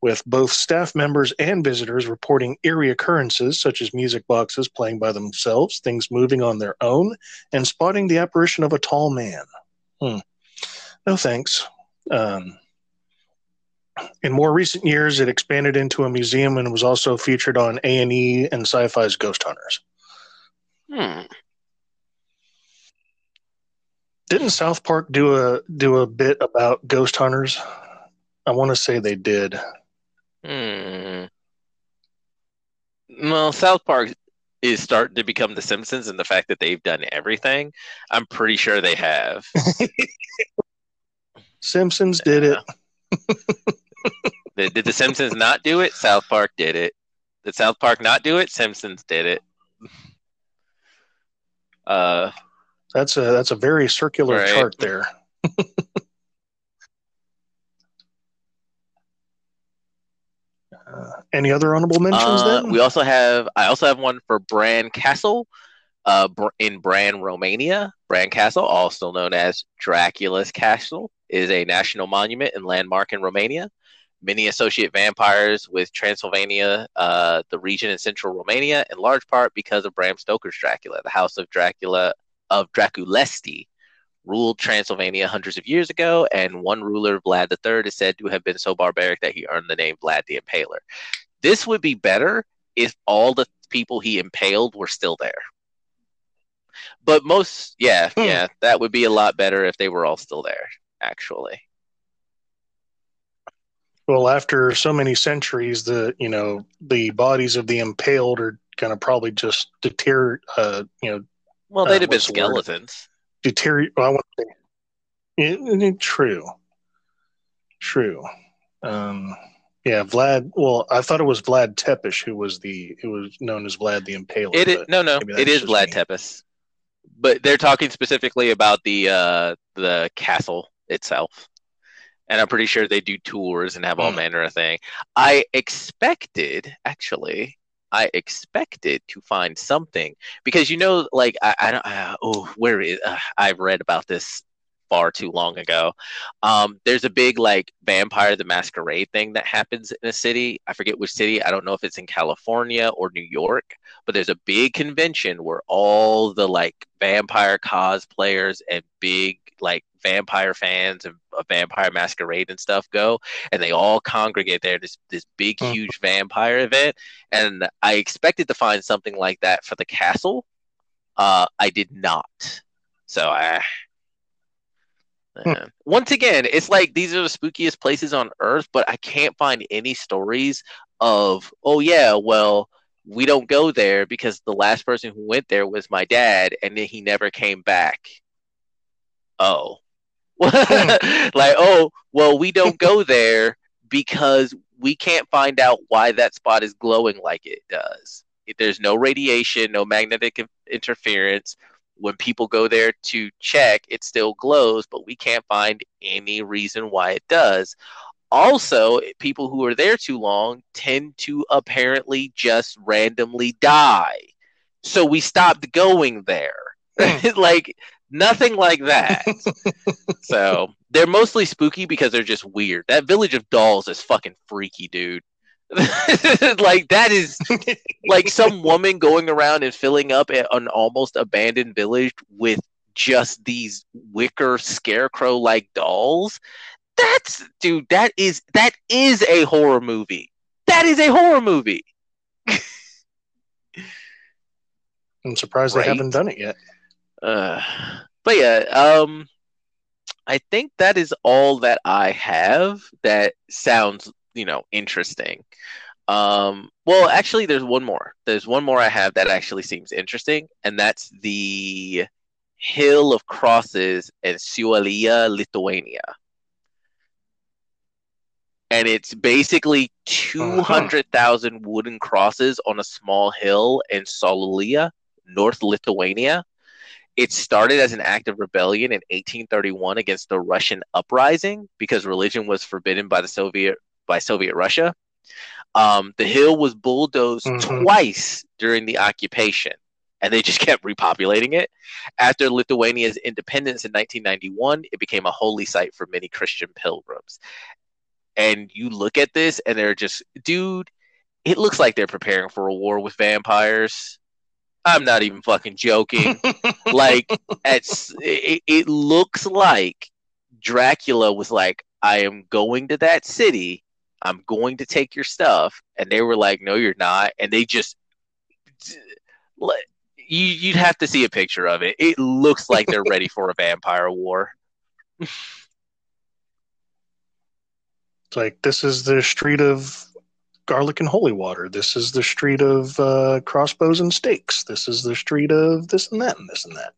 with both staff members and visitors reporting eerie occurrences such as music boxes playing by themselves, things moving on their own, and spotting the apparition of a tall man. Hmm. No thanks. Um, in more recent years, it expanded into a museum and was also featured on A and E and Sci-Fi's Ghost Hunters. hmm. Didn't South Park do a do a bit about ghost hunters? I want to say they did. Hmm. Well, South Park is starting to become The Simpsons and the fact that they've done everything. I'm pretty sure they have. Simpsons did it. Did, did The Simpsons not do it? South Park did it. Did South Park not do it? Simpsons did it. Uh, That's a that's a very circular Right. chart there. uh, any other honorable mentions uh, then? we also have. I also have one for Bran Castle, uh, in Bran, Romania. Bran Castle, also known as Dracula's Castle, is a national monument and landmark in Romania. Many associate vampires with Transylvania, uh, the region in central Romania, in large part because of Bram Stoker's Dracula. The House of Dracula of Draculesti ruled Transylvania hundreds of years ago, and one ruler, Vlad III, is said to have been so barbaric that he earned the name Vlad the Impaler. This would be better if all the people he impaled were still there. But most, yeah, hmm. yeah, that would be a lot better if they were all still there, actually. Well, after so many centuries, the you know the bodies of the impaled are going to probably just deter. Uh, you know, well, they'd uh, have been skeletons. Deteriorate. Well, I want to say, it, true, true. Um, yeah, Vlad. Well, I thought it was Vlad Tepes who was the who was known as Vlad the Impaler. It is, no, no, it is Vlad me. Tepes. But they're talking specifically about the uh, the castle itself and I'm pretty sure they do tours and have all mm. manner of thing. I expected, actually, I expected to find something because you know, like I, I don't. Uh, oh, where is? Uh, I've read about this far too long ago. Um, there's a big like Vampire the Masquerade thing that happens in a city. I forget which city. I don't know if it's in California or New York, but there's a big convention where all the like vampire cosplayers and big like vampire fans of, of Vampire Masquerade and stuff go, and they all congregate there. This this big mm-hmm. huge vampire event, and I expected to find something like that for the castle. Uh, I did not. So I. Hmm. Uh, once again, it's like these are the spookiest places on earth, but I can't find any stories of, oh, yeah, well, we don't go there because the last person who went there was my dad and then he never came back. Oh, like, oh, well, we don't go there because we can't find out why that spot is glowing like it does. If there's no radiation, no magnetic interference. When people go there to check, it still glows, but we can't find any reason why it does. Also, people who are there too long tend to apparently just randomly die. So we stopped going there. Hmm. like Nothing like that. so they're mostly spooky because they're just weird. That village of dolls is fucking freaky, dude. like that is like some woman going around and filling up an almost abandoned village with just these wicker scarecrow like dolls. That's dude, that is that is a horror movie. That is a horror movie. I'm surprised right? they haven't done it yet. Uh, but yeah, um, I think that is all that I have that sounds, you know, interesting. Um, well, actually, there's one more. There's one more I have that actually seems interesting, and that's the Hill of Crosses in Šiauliai, Lithuania. And it's basically uh-huh. 200,000 wooden crosses on a small hill in Šiauliai, North Lithuania it started as an act of rebellion in 1831 against the Russian uprising because religion was forbidden by the Soviet by Soviet Russia. Um, the hill was bulldozed mm-hmm. twice during the occupation, and they just kept repopulating it. After Lithuania's independence in 1991, it became a holy site for many Christian pilgrims. And you look at this, and they're just, dude, it looks like they're preparing for a war with vampires. I'm not even fucking joking. like, it's, it, it looks like Dracula was like, I am going to that city. I'm going to take your stuff. And they were like, no, you're not. And they just, you, you'd have to see a picture of it. It looks like they're ready for a vampire war. it's like, this is the street of garlic and holy water. This is the street of uh, crossbows and stakes. This is the street of this and that and this and that.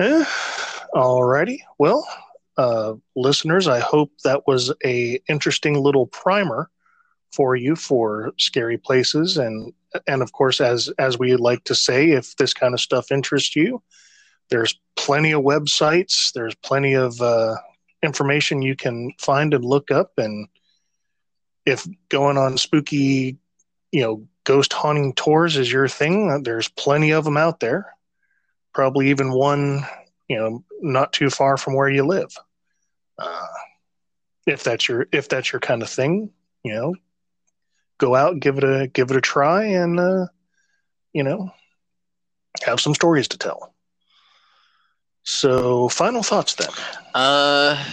eh, alrighty. Well, uh, listeners, I hope that was a interesting little primer for you for scary places and and of course as as we like to say if this kind of stuff interests you there's plenty of websites there's plenty of uh, information you can find and look up and if going on spooky you know ghost haunting tours is your thing, there's plenty of them out there. Probably even one, you know, not too far from where you live. Uh, if that's your if that's your kind of thing, you know, go out, give it a give it a try, and uh, you know, have some stories to tell. So, final thoughts then. Uh,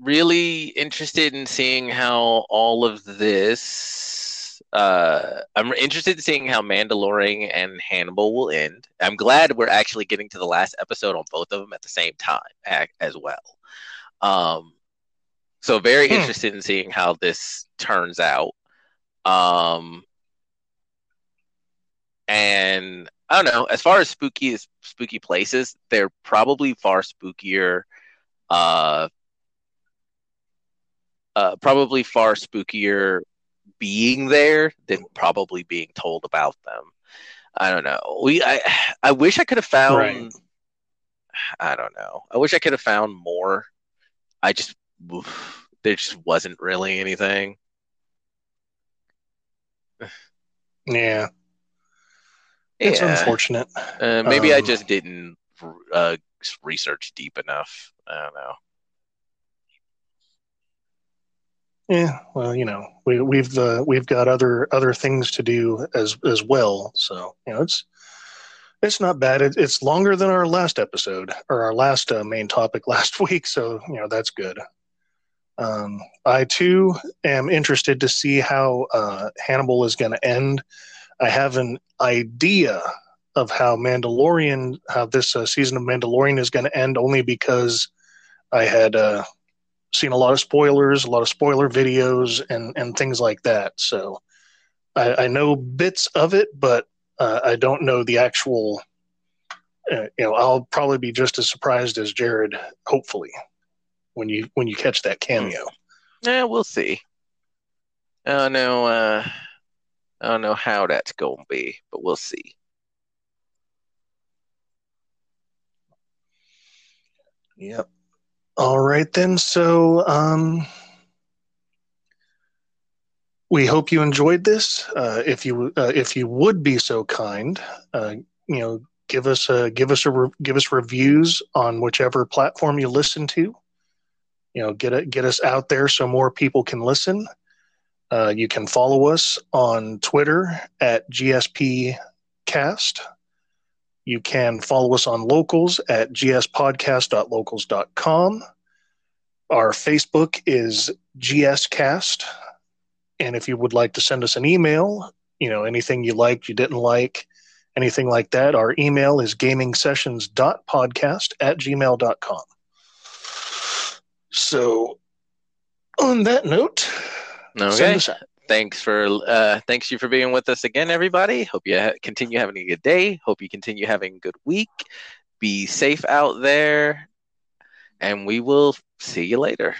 really interested in seeing how all of this. Uh, I'm interested in seeing how Mandalorian and Hannibal will end. I'm glad we're actually getting to the last episode on both of them at the same time as well. Um, so very hmm. interested in seeing how this turns out. Um, and I don't know. As far as spooky spooky places, they're probably far spookier. Uh, uh, probably far spookier being there than probably being told about them. I don't know. We I I wish I could have found. Right. I don't know. I wish I could have found more. I just oof, there just wasn't really anything. Yeah. It's yeah. unfortunate. Uh, maybe um, I just didn't uh, research deep enough. I don't know. Yeah, well, you know, we, we've uh, we've got other other things to do as as well. So you know, it's it's not bad. It, it's longer than our last episode or our last uh, main topic last week. So you know, that's good. Um, I too am interested to see how uh, Hannibal is going to end. I have an idea of how Mandalorian, how this uh, season of Mandalorian is going to end, only because I had uh, seen a lot of spoilers, a lot of spoiler videos, and and things like that. So I, I know bits of it, but uh, I don't know the actual. Uh, you know, I'll probably be just as surprised as Jared, hopefully, when you when you catch that cameo. Yeah, we'll see. Oh don't. Uh, I don't know how that's going to be, but we'll see. Yep. All right then. So, um, we hope you enjoyed this. Uh, if you uh, if you would be so kind, uh, you know, give us a give us a re- give us reviews on whichever platform you listen to. You know, get it get us out there so more people can listen. Uh, you can follow us on Twitter at GSPcast. You can follow us on locals at gspodcast.locals.com. Our Facebook is GSCast. And if you would like to send us an email, you know, anything you liked, you didn't like, anything like that, our email is gamingsessions.podcast at gmail.com. So, on that note, okay. Thanks for uh, thanks you for being with us again, everybody. Hope you ha- continue having a good day. Hope you continue having a good week. Be safe out there, and we will see you later.